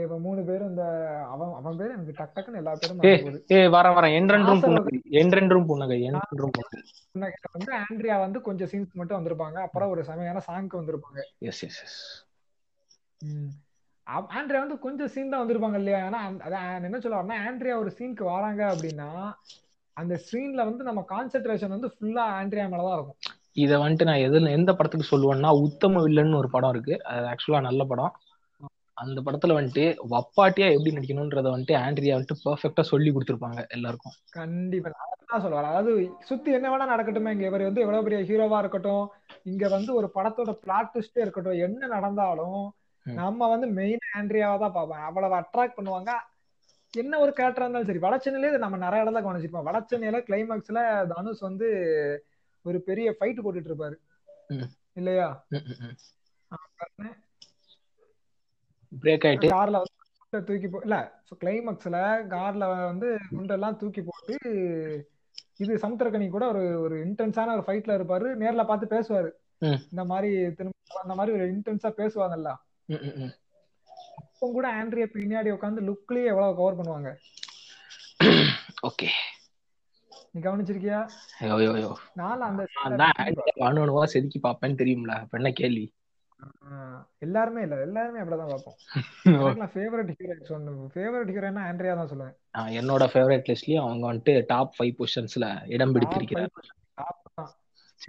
இப்ப மூணு பேரும் இந்த அவன் அவன் பேரு எனக்கு டக் டக்குன்னு எல்லா பேரும் ஏ வர வர. என்றென்றும் புன்னகை என்றென்றும் புன்னகை என்றென்றும் புன்னகை வந்து ஆண்ட்ரியா வந்து கொஞ்சம் சீன்ஸ் மட்டும் வந்திருப்பாங்க. அப்புறம் ஒரு செமையான சாங்க்கு வந்திருப்பாங்க. எஸ் எஸ் எஸ் ஆண்ட்ரியா வந்து கொஞ்சம் சீன் தான் வந்திருப்பாங்க இல்லையா? ஏன்னா அதான் என்ன சொல்ல வரேன்னா ஆண்ட்ரியா ஒரு சீனுக்கு வராங்க அப்படின்னா அந்த சீன்ல வந்து நம்ம கான்சென்ட்ரேஷன் வந்து ஃபுல்லா ஆண்ட்ரியா மேலதான் இருக்கும். இத வந்துட்டு நான் எதுல எந்த படத்துக்கு சொல்லுவேன்னா உத்தம வில்லன் ஒரு படம் இருக்கு. அது ஆக்சுவலா நல்ல படம். அந்த படத்துல வந்துட்டு வப்பாட்டியா எப்படி நடிக்கணும்ன்றத வந்துட்டு ஆண்ட்ரியா வந்துட்டு பெர்ஃபெக்ட்டா சொல்லி கொடுத்துருப்பாங்க எல்லாருக்கும். கண்டிப்பா. நான் தான் சொல்ல வரேன். அதாவது சுத்தி என்ன வேணா நடக்கட்டுமே இங்க இவர் வந்து எவ்வளவு பெரிய ஹீரோவா இருக்கட்டும் இங்க வந்து ஒரு படத்தோட பிளாட் ட்விஸ்டே இருக்கட்டும் என்ன நடந்தாலும். நம்ம வந்து மெயின் ஆண்ட்ரியாவை தான் பார்ப்போம். அவ்வளவு அட்ராக்ட் பண்ணுவாங்க. என்ன ஒரு கேரக்டரா இருந்தாலும் சரி வடச்சென்னையிலே நம்ம நிறைய இடத்துல கவனிச்சிருப்போம். வடச்சென்னையில கிளைமேக்ஸ்ல தனுஷ் வந்து ஒரு பெரிய ஃபைட் போட்டுட்டு இருப்பாரு. இல்லையா? பிரேக் ஆயிட்டு. கார்ல தூக்கி போ இல்ல கிளைமேக்ஸ்ல கார்ல வந்து குண்டெல்லாம் தூக்கி போட்டு இது சமுத்திரக்கனி கூட ஒரு ஒரு இன்டென்ஸான ஒரு ஃபைட்ல இருப்பாரு. நேர்ல பார்த்து பேசுவாரு. இந்த மாதிரி திரும்ப அந்த மாதிரி ஒரு இன்டென்ஸா பேசுவாங்கல்ல. அப்போ கூட ஆண்ட்ரியா பின்னாடி உட்காந்து லுக்லயே எவ்வளவு கவர் பண்ணுவாங்க? [CLEARS THROAT] ஓகே. நீ கவனிச்சிருக்கியா? யோ யோ யோ நான் அந்த அணுவா செதுக்கி பார்ப்பேன்னு தெரியும்ல. அப்ப என்ன கேள்வி? எல்லாருமே இல்ல. எல்லாருமே அப்படிதான் பார்ப்போம். [LAUGHS] ஃபேவரட் ஹீரோயின் சொன்ன ஃபேவரட் ஹீரோயினா ஆண்ட்ரியா தான் சொல்லுவேன். என்னோட ஃபேவரட் லிஸ்ட்லயும் அவங்க வந்துட்டு டாப் ஃபைவ் பொசிஷன்ஸ்ல இடம் பிடித்திருக்கிறார்.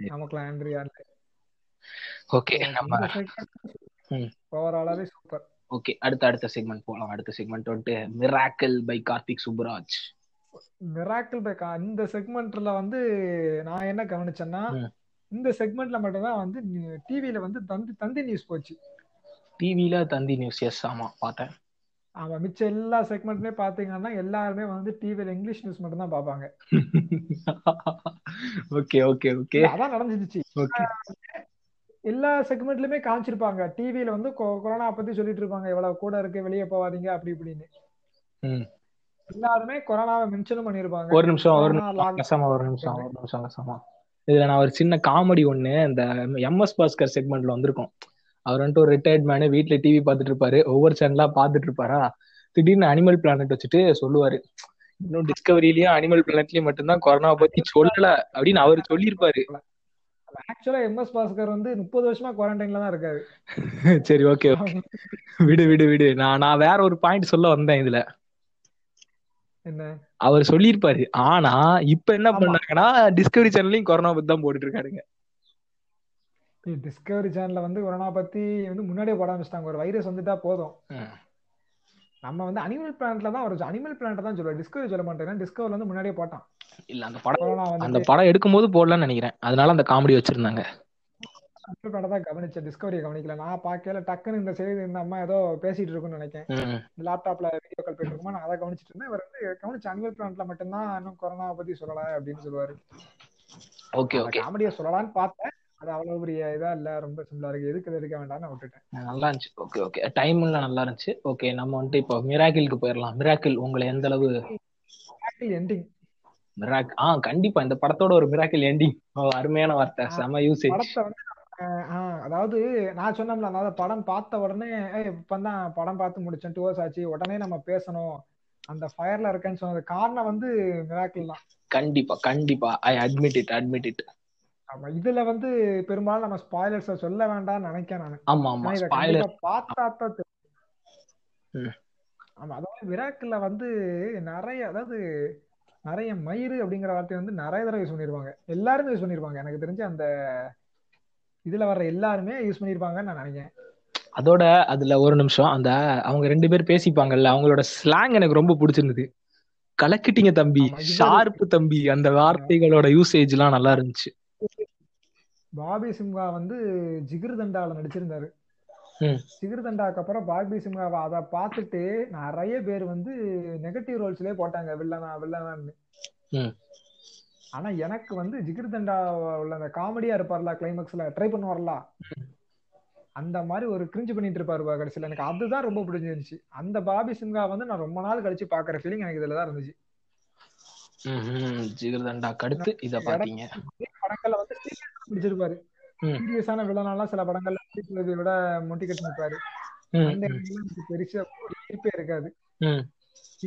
நமக்குலாம் ஆண்ட்ரியா ஓகே நம்ம. ஓவராலாவே சூப்பர் ஓகே அடுத்த அடுத்த செக்மெண்ட் போலாம். அடுத்த செக்மெண்ட் வந்துட்டு miracle by Karthik Subbaraj miracle by இந்த செக்மெண்ட்ல வந்து நான் என்ன கவனிச்சேன்னா. இந்த செக்மெண்ட்ல மட்டும்தான் வந்து டிவில வந்து தந்தி தந்தி நியூஸ் போச்சு. டிவில தந்தி நியூஸ் எஸ் ஆமா பார்த்தேன். ஆமா மிச்ச எல்லா செக்மெண்ட்லயே பாத்தீங்கன்னா எல்லாருமே வந்து டிவில இங்கிலீஷ் நியூஸ் மட்டும் தான் பாப்பாங்க [LAUGHS] ஓகே ஓகே ஓகே. அதான் நடந்துச்சு. ஓகே. எல்லா செக்மெண்ட்லயுமே காமிச்சிருப்பாங்க. டிவில வந்து கொரோனா பத்தி சொல்லிட்டு இருப்பாங்க எவ்வளவு கூட இருக்கு வெளியே போவாதீங்க அப்படி இப்படின்னு. எல்லாருமே கொரோனாவை மென்ஷனும் பண்ணிருப்பாங்க. ஒரு நிமிஷம் ஒரு நிமிஷம் ஒரு நிமிஷம் ஒரு நிமிஷம் கசமா. இதுல நான் ஒரு சின்ன காமெடி ஒண்ணு இந்த எம்எஸ் பாஸ்கர் செக்மெண்ட்ல வந்திருக்கும். அவர் வந்துட்டு ஒரு ரிட்டையர்ட் மேனு வீட்ல டிவி பார்த்துட்டு இருப்பாரு ஒவ்வொரு சேனலா பார்த்துட்டு இருப்பாரா திடீர்னு அனிமல் பிளானட் வச்சுட்டு சொல்லுவாரு. இன்னும் டிஸ்கவரிலயும் அனிமல் பிளானட்லயும் மட்டும்தான் கொரோனா பத்தி சொல்லல அப்படின்னு அவர் சொல்லியிருப்பாரு. ஆக்சுவலா எம்எஸ் பாஸ்கர் வந்து முப்பது வருஷமா குவாரண்டைன்ல தான் இருக்காரு. [LAUGHS] சரி ஓகே விடு விடு விடு. நான் நான் வேற ஒரு பாயிண்ட் சொல்ல வந்தேன் இதுல. என்ன? அவர் சொல்லியிருப்பாரு. ஆனா இப்ப என்ன. பண்ணாங்கன்னா டிஸ்கவரி சேனல்லையும் கொரோனா பத்தி தான் போட்டுட்டு இருக்காருங்க. டிஸ்கவரி சேனல்ல வந்து கொரோனா பத்தி வந்து முன்னாடியே போட ஆரம்பிச்சிட்டாங்க. ஒரு வைரஸ் வந்துட்டா போதும். நம்ம வந்து அனிமல் பிளானட்ல தான் ஒரு அனிமல் பிளானட் தான் சொல்லுவோம் டிஸ்கவரி சொல்ல மாட்டேன் டிஸ்கவரி வந்து முன்னாடியே போட்டான். இல்ல அந்த படம் அந்த படம் எடுக்கும்போது போடலாம்னு நினைக்கிறேன். அதனால அந்த காமெடி வச்சிருந்தாங்க. அனிமல் பிளானட் தான் கவனிச்சேன். டிஸ்கவரியை கவனிக்கல. நான் பார்க்கல டக்குன்னு இந்த செய்தி இந்த அம்மா ஏதோ பேசிட்டு இருக்குன்னு நினைக்கிறேன். லேப்டாப்ல வீடியோ கால் போயிட்டு இருக்குமா நான் அதை கவனிச்சிட்டு இருந்தேன். இவர் வந்து கவனிச்ச அனிமல் பிளானட்ல மட்டும்தான் இன்னும் கொரோனா பத்தி சொல்லல அப்படின்னு சொல்லுவாரு. Okay okay. காமெடியை சொல்லலாம்னு பார்த்தேன். அது அவ்வளவு பெரிய இதா இல்ல ரொம்ப சிம்பிளா இருக்கு. எதுக்கு இதை எடுக்க வேண்டாம்னு விட்டுட்டேன். நல்லா இருந்துச்சு. ஓகே ஓகே டைம்ல நல்லா இருந்துச்சு. ஓகே நம்ம வந்துட்டு இப்போ மிராக்கிளுக்கு போயிடலாம் மிராக்கிள் உங்களை எந்த அளவு எண்டிங் மிராக் ஆ கண்டிப்பா. இந்த படத்தோட ஒரு மிராக்கிள் எண்டிங் அருமையான வார்த்தை. செம யூசேஜ் அதாவது நான் சொன்னோம்ல அதாவது படம் பார்த்த உடனே இப்பதான் படம் பார்த்து முடிச்சேன். டூ ஹவர்ஸ் ஆச்சு. உடனே நம்ம பேசணும். அந்த ஃபயர்ல இருக்கேன்னு சொன்னது காரணம் வந்து மிராக்கிள் தான். கண்டிப்பா கண்டிப்பா. I admit it admit it ஆமா இதுல வந்து பெரும்பாலும் நம்ம ஸ்பாய்லர்ஸ் சொல்ல வேண்டாம்னு நினைக்கிறேன் நானு. ஆமா ஆமா. ஸ்பாயிலர் பார்த்தா தான். ஆமா அதாவது விராக்கில் வந்து நிறைய அதாவது நிறைய மயிறு அப்படிங்கிற வார்த்தை வந்து நிறைய தடவை யூஸ் பண்ணிருப்பாங்க. எல்லாருமே யூஸ் பண்ணிருப்பாங்க. எனக்கு தெரிஞ்சு அந்த இதுல வர்ற எல்லாருமே யூஸ் பண்ணிருப்பாங்கன்னு நான் நினைக்கிறேன். அதோட அதுல ஒரு நிமிஷம். அந்த அவங்க ரெண்டு பேர் பேசிப்பாங்கல்ல அவங்களோட ஸ்லாங் எனக்கு ரொம்ப பிடிச்சிருந்தது. கலக்கிட்டீங்க தம்பி ஷார்ப்பு தம்பி அந்த வார்த்தைகளோட யூசேஜ் எல்லாம் நல்லா இருந்துச்சு. பாபி சிம்ஹா வந்து ஜிகிர் தண்டால நடிச்சிருந்தாரு. ம். ஜிகிர் தண்டாக்கு அப்புறம் பாபி சிம்ஹாவை அதை பார்த்துட்டு நிறைய பேர் வந்து நெகட்டிவ் ரோல்ஸ்லயே போட்டாங்க வில்லனா வில்லனான்னு. ஆனா எனக்கு வந்து ஜிகிர் தண்டா உள்ள அந்த காமெடியா இருப்பார்ல கிளைமேக்ஸ்ல ட்ரை பண்ணுவார்ல. அந்த மாதிரி ஒரு கிரிஞ்சு பண்ணிட்டு இருப்பாரு கடைசியில. எனக்கு அதுதான் ரொம்ப பிடிச்சிருந்துச்சு. அந்த பாபி சிம்ஹா வந்து நான் ரொம்ப நாள் கழிச்சு பாக்குற ஃபீலிங் எனக்கு இதுலதான் இருந்துச்சு. ம்ஹும். ஜிகர்தண்டாக்கு அடுத்து இத பாத்தீங்க படங்கள்ல பிடிச்சிருப்பாரு. சீரியஸான வில்லனாலாம் சில படங்கள்ல நடிக்கிறதை விட மொட்டி கட்டி நிற்பாரு பெருசா ஈர்ப்பே இருக்காது.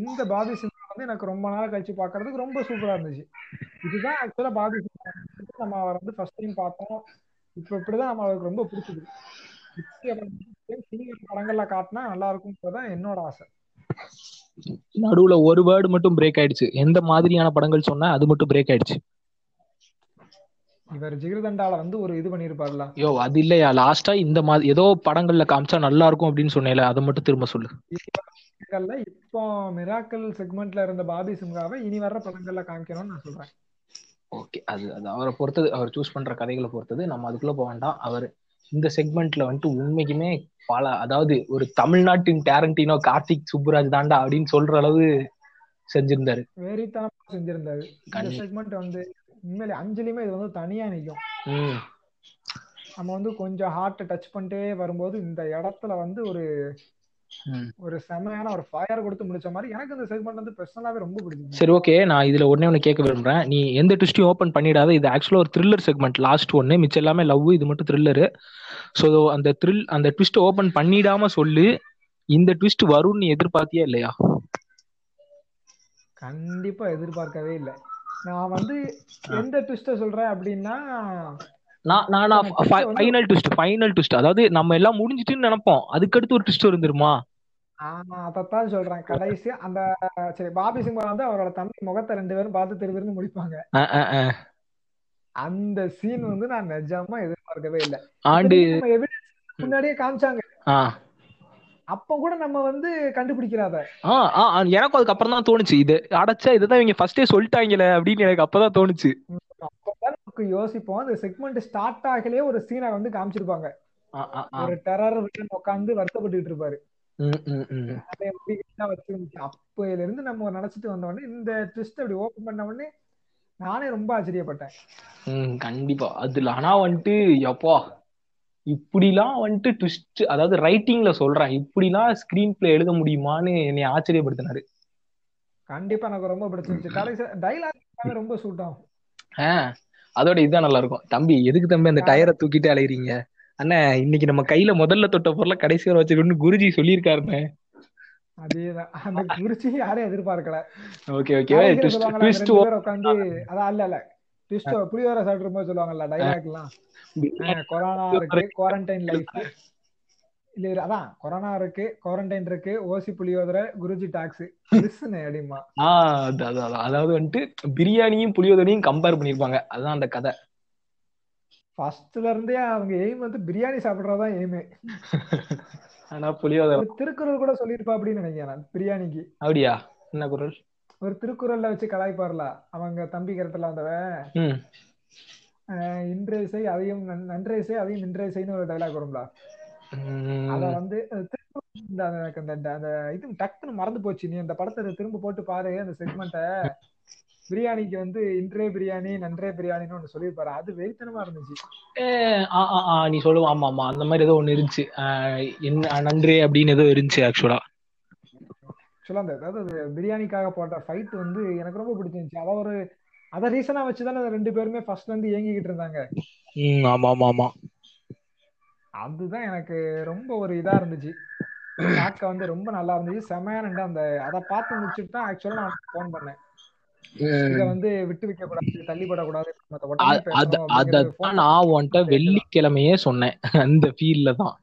இந்த பாபி சிம்ஹா வந்து எனக்கு ரொம்ப நாள் கழிச்சு பார்க்கிறதுக்கு ரொம்ப சூப்பரா இருந்துச்சு. இதுதான் ஆக்சுவலா பாபி வந்து நம்ம அவரை வந்து ஃபர்ஸ்ட் டைம் பார்த்தோம். இப்ப இப்படிதான் நம்ம அவருக்கு ரொம்ப பிடிச்சது. படங்கள்ல காட்டினா நல்லா இருக்கும்ன்றதான் என்னோட ஆசை. நடுவுல ஒரு வேர்டு மட்டும் பிரேக் ஆயிடுச்சு. எந்த மாதிரியான படங்கள் சொன்னா அது மட்டும் பிரேக் ஆயிடுச்சு. இவர் ஜிகிர்தண்டால வந்து ஒரு இது பண்ணியிருப்பாருல யோ அது இல்லையா? லாஸ்டா இந்த மாதிரி ஏதோ படங்கள்ல காமிச்சா நல்லா இருக்கும் அப்படின்னு சொன்னேல அதை மட்டும் திரும்ப சொல்லு. இப்போ மிராக்கல் செக்மெண்ட்ல இருந்த பாபி சிம்ஹாவை இனி வர்ற படங்கள்ல காமிக்கணும்னு நான் சொல்றேன். ஓகே அது அது அவரை பொறுத்தது அவர் சூஸ் பண்ற கதைகளை பொறுத்தது நம்ம அதுக்குள்ள போக வேண்டாம். அவர் இந்த செக்மெண்ட்ல வந்துட்டு உண்மைக்குமே பல அதாவது ஒரு தமிழ்நாட்டின் டேரண்டினோ கார்த்திக் சுப்புராஜ் தாண்டா அப்படின்னு சொல்ற அளவு செஞ்சிருந்தாரு. வெறித்தனமா செஞ்சிருந்தாரு. இந்த செக்மெண்ட் வந்து உண்மையிலே அஞ்சலியுமே இது வந்து தனியா நிக்கும். ம். நம்ம வந்து கொஞ்சம் ஹார்ட் டச் பண்ணிட்டே வரும்போது இந்த இடத்துல வந்து ஒரு. ஒரு செமையான ஒரு ஃபயர் கொடுத்து முடிச்ச மாதிரி எனக்கு இந்த செக்மெண்ட் வந்து பர்சனலாவே ரொம்ப பிடிச்சிருந்துச்சு சரி ஓகே நான் இதுல ஒண்ணே ஒண்ணு கேட்க விரும்புறேன். நீ எந்த ட்விஸ்டையும் ஓபன் பண்ணிடாத. இது ஆக்சுவலா ஒரு த்ரில்லர் செக்மெண்ட் லாஸ்ட் ஒன்னு மிச்சம் எல்லாமே லவ் இது மட்டும் த்ரில்லரு ஸோ அந்த த்ரில் அந்த ட்விஸ்ட் ஓபன் பண்ணிடாம சொல்லு. இந்த ட்விஸ்ட் வரும்னு எதிர்பார்த்தியா இல்லையா? கண்டிப்பா எதிர்பார்க்கவே இல்லை. நான் வந்து எந்த ட்விஸ்ட சொல்றேன் அப்படின்னா நான் நான் ஃபைனல் ட்விஸ்ட் ஃபைனல் ட்விஸ்ட் அதாவது நம்ம எல்லாம் முடிஞ்சிட்டுன்னு நினைப்போம். அதுக்கடுத்து ஒரு ட்விஸ்ட் வந்துருமா ஆமா அதைத்தான் சொல்றேன். கடைசி அந்த சரி பாபி சிம்ஹா வந்து அவரோட தம்பி முகத்தை ரெண்டு பேரும் பார்த்து திரு திருன்னு முடிப்பாங்க. அந்த சீன் வந்து நான் நிஜமா எதிர்பார்க்கவே இல்லை. ஆண்டு முன்னாடியே காமிச்சாங்க. ஆ. அப்ப கூட நம்ம வந்து கண்டுபிடிக்கிறாத எனக்கும் அதுக்கப்புறம் தான் தோணுச்சு. இது அடைச்சா இதுதான் இவங்க ஃபர்ஸ்டே சொல்லிட்டாங்களே அப்படின்னு எனக்கு அப்பதான் தோணுச்சு. அப்பதான் நமக்கு யோசிப்போம். அந்த செக்மெண்ட் ஸ்டார்ட் ஆகலையே ஒரு சீனை வந்து காமிச்சிருப்பாங்க. ஒரு டெரர் உட்காந்து வருத்தப்பட்டுட்டு இருப்பாரு. அப்பையில இருந்து நம்ம நினைச்சிட்டு வந்த உடனே இந்த ட்விஸ்ட் அப்படி ஓபன் பண்ண உடனே நானே ரொம்ப ஆச்சரியப்பட்டேன். கண்டிப்பா. அதுல ஆனா வந்துட்டு எப்பா இப்படிலாம் வந்துட்டு ட்விஸ்ட் அதாவது ரைட்டிங்ல சொல்றேன். இப்படிலாம் ஸ்கிரீன் பிளே எழுத முடியுமான்னு என்னை ஆச்சரியப்படுத்தினாரு. கண்டிப்பா எனக்கு ரொம்ப பிடிச்சிருந்துச்சு. கடைசி டைலாக் ரொம்ப சூட் ஆகும். ஆ அதோட இதுதான் நல்லா இருக்கும் தம்பி எதுக்கு தம்பி அந்த டயரை தூக்கிட்டு அலையறீங்க? அண்ணா இன்னைக்கு நம்ம கையில முதல்ல தொட்ட பொருளை கடைசி வரை வச்சிருக்கணும்னு குருஜி சொல்லியிருக்காருண்ணே. அதேதான். அந்த குறிச்சி யாரும் எதிர்பார்க்கல. Okay okay. ட்விஸ்ட் உட்காந்து அதான் இல்ல இல்ல ட்விஸ்ட் புளியோர சாப்பிட்டு போது சொல்லுவாங்கல்ல டைலாக் எல்லாம் அஹ் கொரோனா இருக்கு குவாரண்டைன் லைஃப் இல்ல அதான் கொரோனா இருக்கு குவாரண்டைன் இருக்கு ஓசி புளியோதரை குருஜி டாக்ஸ் அப்படிமா. அதாவது வந்துட்டு பிரியாணியும் புளியோதரையும் கம்பேர் பண்ணிருப்பாங்க. அதுதான் அந்த கதை. ஃபர்ஸ்ட்ல இருந்தே அவங்க எய்ம் வந்து பிரியாணி சாப்பிடுறதா எய்மே ஆனா புளியோதரை திருக்குறள் கூட சொல்லியிருப்பா அப்படின்னு நினைக்கிறேன் நான் பிரியாணிக்கு. அப்படியா? என்ன குரல் ஒரு திருக்குறள்ல வச்சு கலாய்ப்பார்ல. அவங்க தம்பி கருத்துல வந்தவன். இன்றைய செய் அதையும் நன்- நன்றைய செய் அதையும் இன்றைய செய்ன்னு ஒரு டைலாக் வரும்ல. அத வந்து இந்த அந்த- இது டக்குன்னு மறந்து போச்சு. நீ அந்த படத்தை திரும்ப போட்டு பாரு அந்த செக்மெண்ட்டை பிரியாணிக்கு வந்து இன்றைய பிரியாணி நன்றே பிரியாணின்னு ஒண்ணு சொல்லியிருப்பாரு. அது வெறித்தனமா இருந்துச்சு. நீ சொல்லுவ ஆமா ஆமா அந்த மாதிரி ஏதோ ஒண்ணு இருந்துச்சு. நன்றி அப்படின்னு ஏதோ இருந்துச்சு ஆக்சுவலா ஆக்சுவலா அந்த அதாவது அது பிரியாணிக்காக போட்ட ஃபைட் வந்து எனக்கு ரொம்ப பிடிச்சிருந்துச்சு. அத ஒரு அத ரீசனா வச்சுதானே ரெண்டு பேருமே ஃபர்ஸ்ட்ல இருந்து இயங்கிக்கிட்டு இருந்தாங்க. ஆமா ஆமா ஆமா. அதுதான் எனக்கு ரொம்ப ஒரு இதா இருந்துச்சு. பார்க்க வந்து ரொம்ப நல்லா இருந்துச்சு. செமையான அந்த அதை பார்த்து முடிச்சுட்டு தான் ஆக்சுவலா நான் ஃபோன் பண்ணேன். இத வந்து விட்டு வைக்க கூடாது தள்ளிப்படக்கூடாது நான் உன்கிட்ட வெள்ளிக்கிழமையே சொன்னேன். அந்த ஃபீல்ல தான்.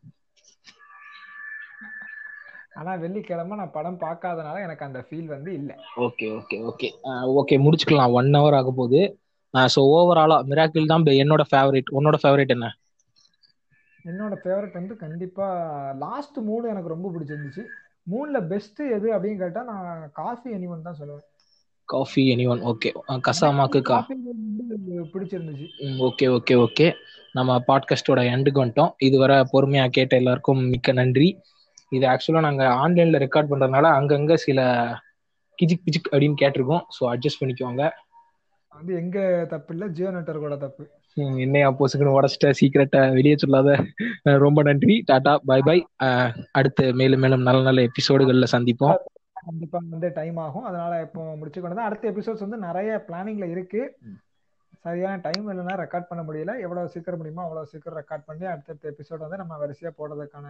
ஆனா வெள்ளிக்கிழமை நான் படம் பார்க்காதனால எனக்கு அந்த ஃபீல் வந்து இல்ல. ஓகே ஓகே ஓகே ஓகே முடிச்சுக்கலாம். ஒன் ஹவர் ஆக போகுது. ஸோ ஓவராலா மிராக்கிள் தான் என்னோட ஃபேவரட் உன்னோட ஃபேவரட் என்ன? என்னோட ஃபேவரட் வந்து கண்டிப்பா லாஸ்ட் மூணு எனக்கு ரொம்ப பிடிச்சிருந்துச்சு. மூணுல பெஸ்ட் எது அப்படின்னு கேட்டா நான் காஃபி எனிவன் தான் சொல்லுவேன். காஃபி எனி ஒன் ஓகே கசாமாக்கு காஃபி பிடிச்சிருந்துச்சு. ஓகே ஓகே ஓகே நம்ம பாட்காஸ்டோட எண்டுக்கு வந்துட்டோம். இதுவரை பொறுமையா கேட்ட எல்லாருக்கும் மிக்க நன்றி. இது ஆக்சுவலா நாங்க ஆன்லைன்ல ரெக்கார்ட் பண்றதுனால அங்கங்க சில கிஜிக் பிஜிக் அப்படின்னு கேட்டிருக்கோம். ஸோ அட்ஜஸ்ட் பண்ணிக்கோங்க. வந்து எங்க தப்பு இல்ல? ஜியோ நெட்வொர்க்கோட தப்பு. என்னையா பொசுக்குன்னு உடச்சிட்ட சீக்கிரட்டை வெளியே சொல்லாத. ரொம்ப நன்றி. டாடா பை பை அடுத்து மேலும் மேலும் நல்ல நல்ல எபிசோடுகள்ல சந்திப்போம். கண்டிப்பா வந்து டைம் ஆகும். அதனால இப்போ முடிச்சுக்கொண்டு தான் அடுத்த எபிசோட்ஸ் வந்து நிறைய பிளானிங்ல இருக்கு. சரியான டைம் இல்லைன்னா ரெக்கார்ட் பண்ண முடியல. எவ்வளவு சீக்கிரம் முடியுமோ அவ்வளவு சீக்கிரம் ரெக்கார்ட் பண்ணி அடுத்தடுத்த எபிசோட் வந்து நம்ம வரிசையா போடுறதுக்கான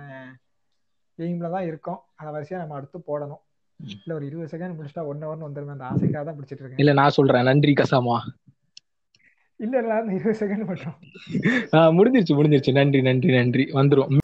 எய்ம்ல தான் இருக்கோம். அதை வரிசையா நம்ம அடுத்து போடணும். இல்ல ஒரு இருபது செகண்ட் முடிச்சிட்டா ஒன் ஹவர்னு வந்துருமே. அந்த ஆசைக்காக தான் பிடிச்சிட்டு இருக்கேன். இல்ல நான் சொல்றேன். நன்றி கசாமா. இல்ல இல்ல அந்த இருபது செகண்ட் மட்டும். ஆஹ் முடிஞ்சிருச்சு முடிஞ்சிருச்சு. நன்றி நன்றி நன்றி. வந்துரும்.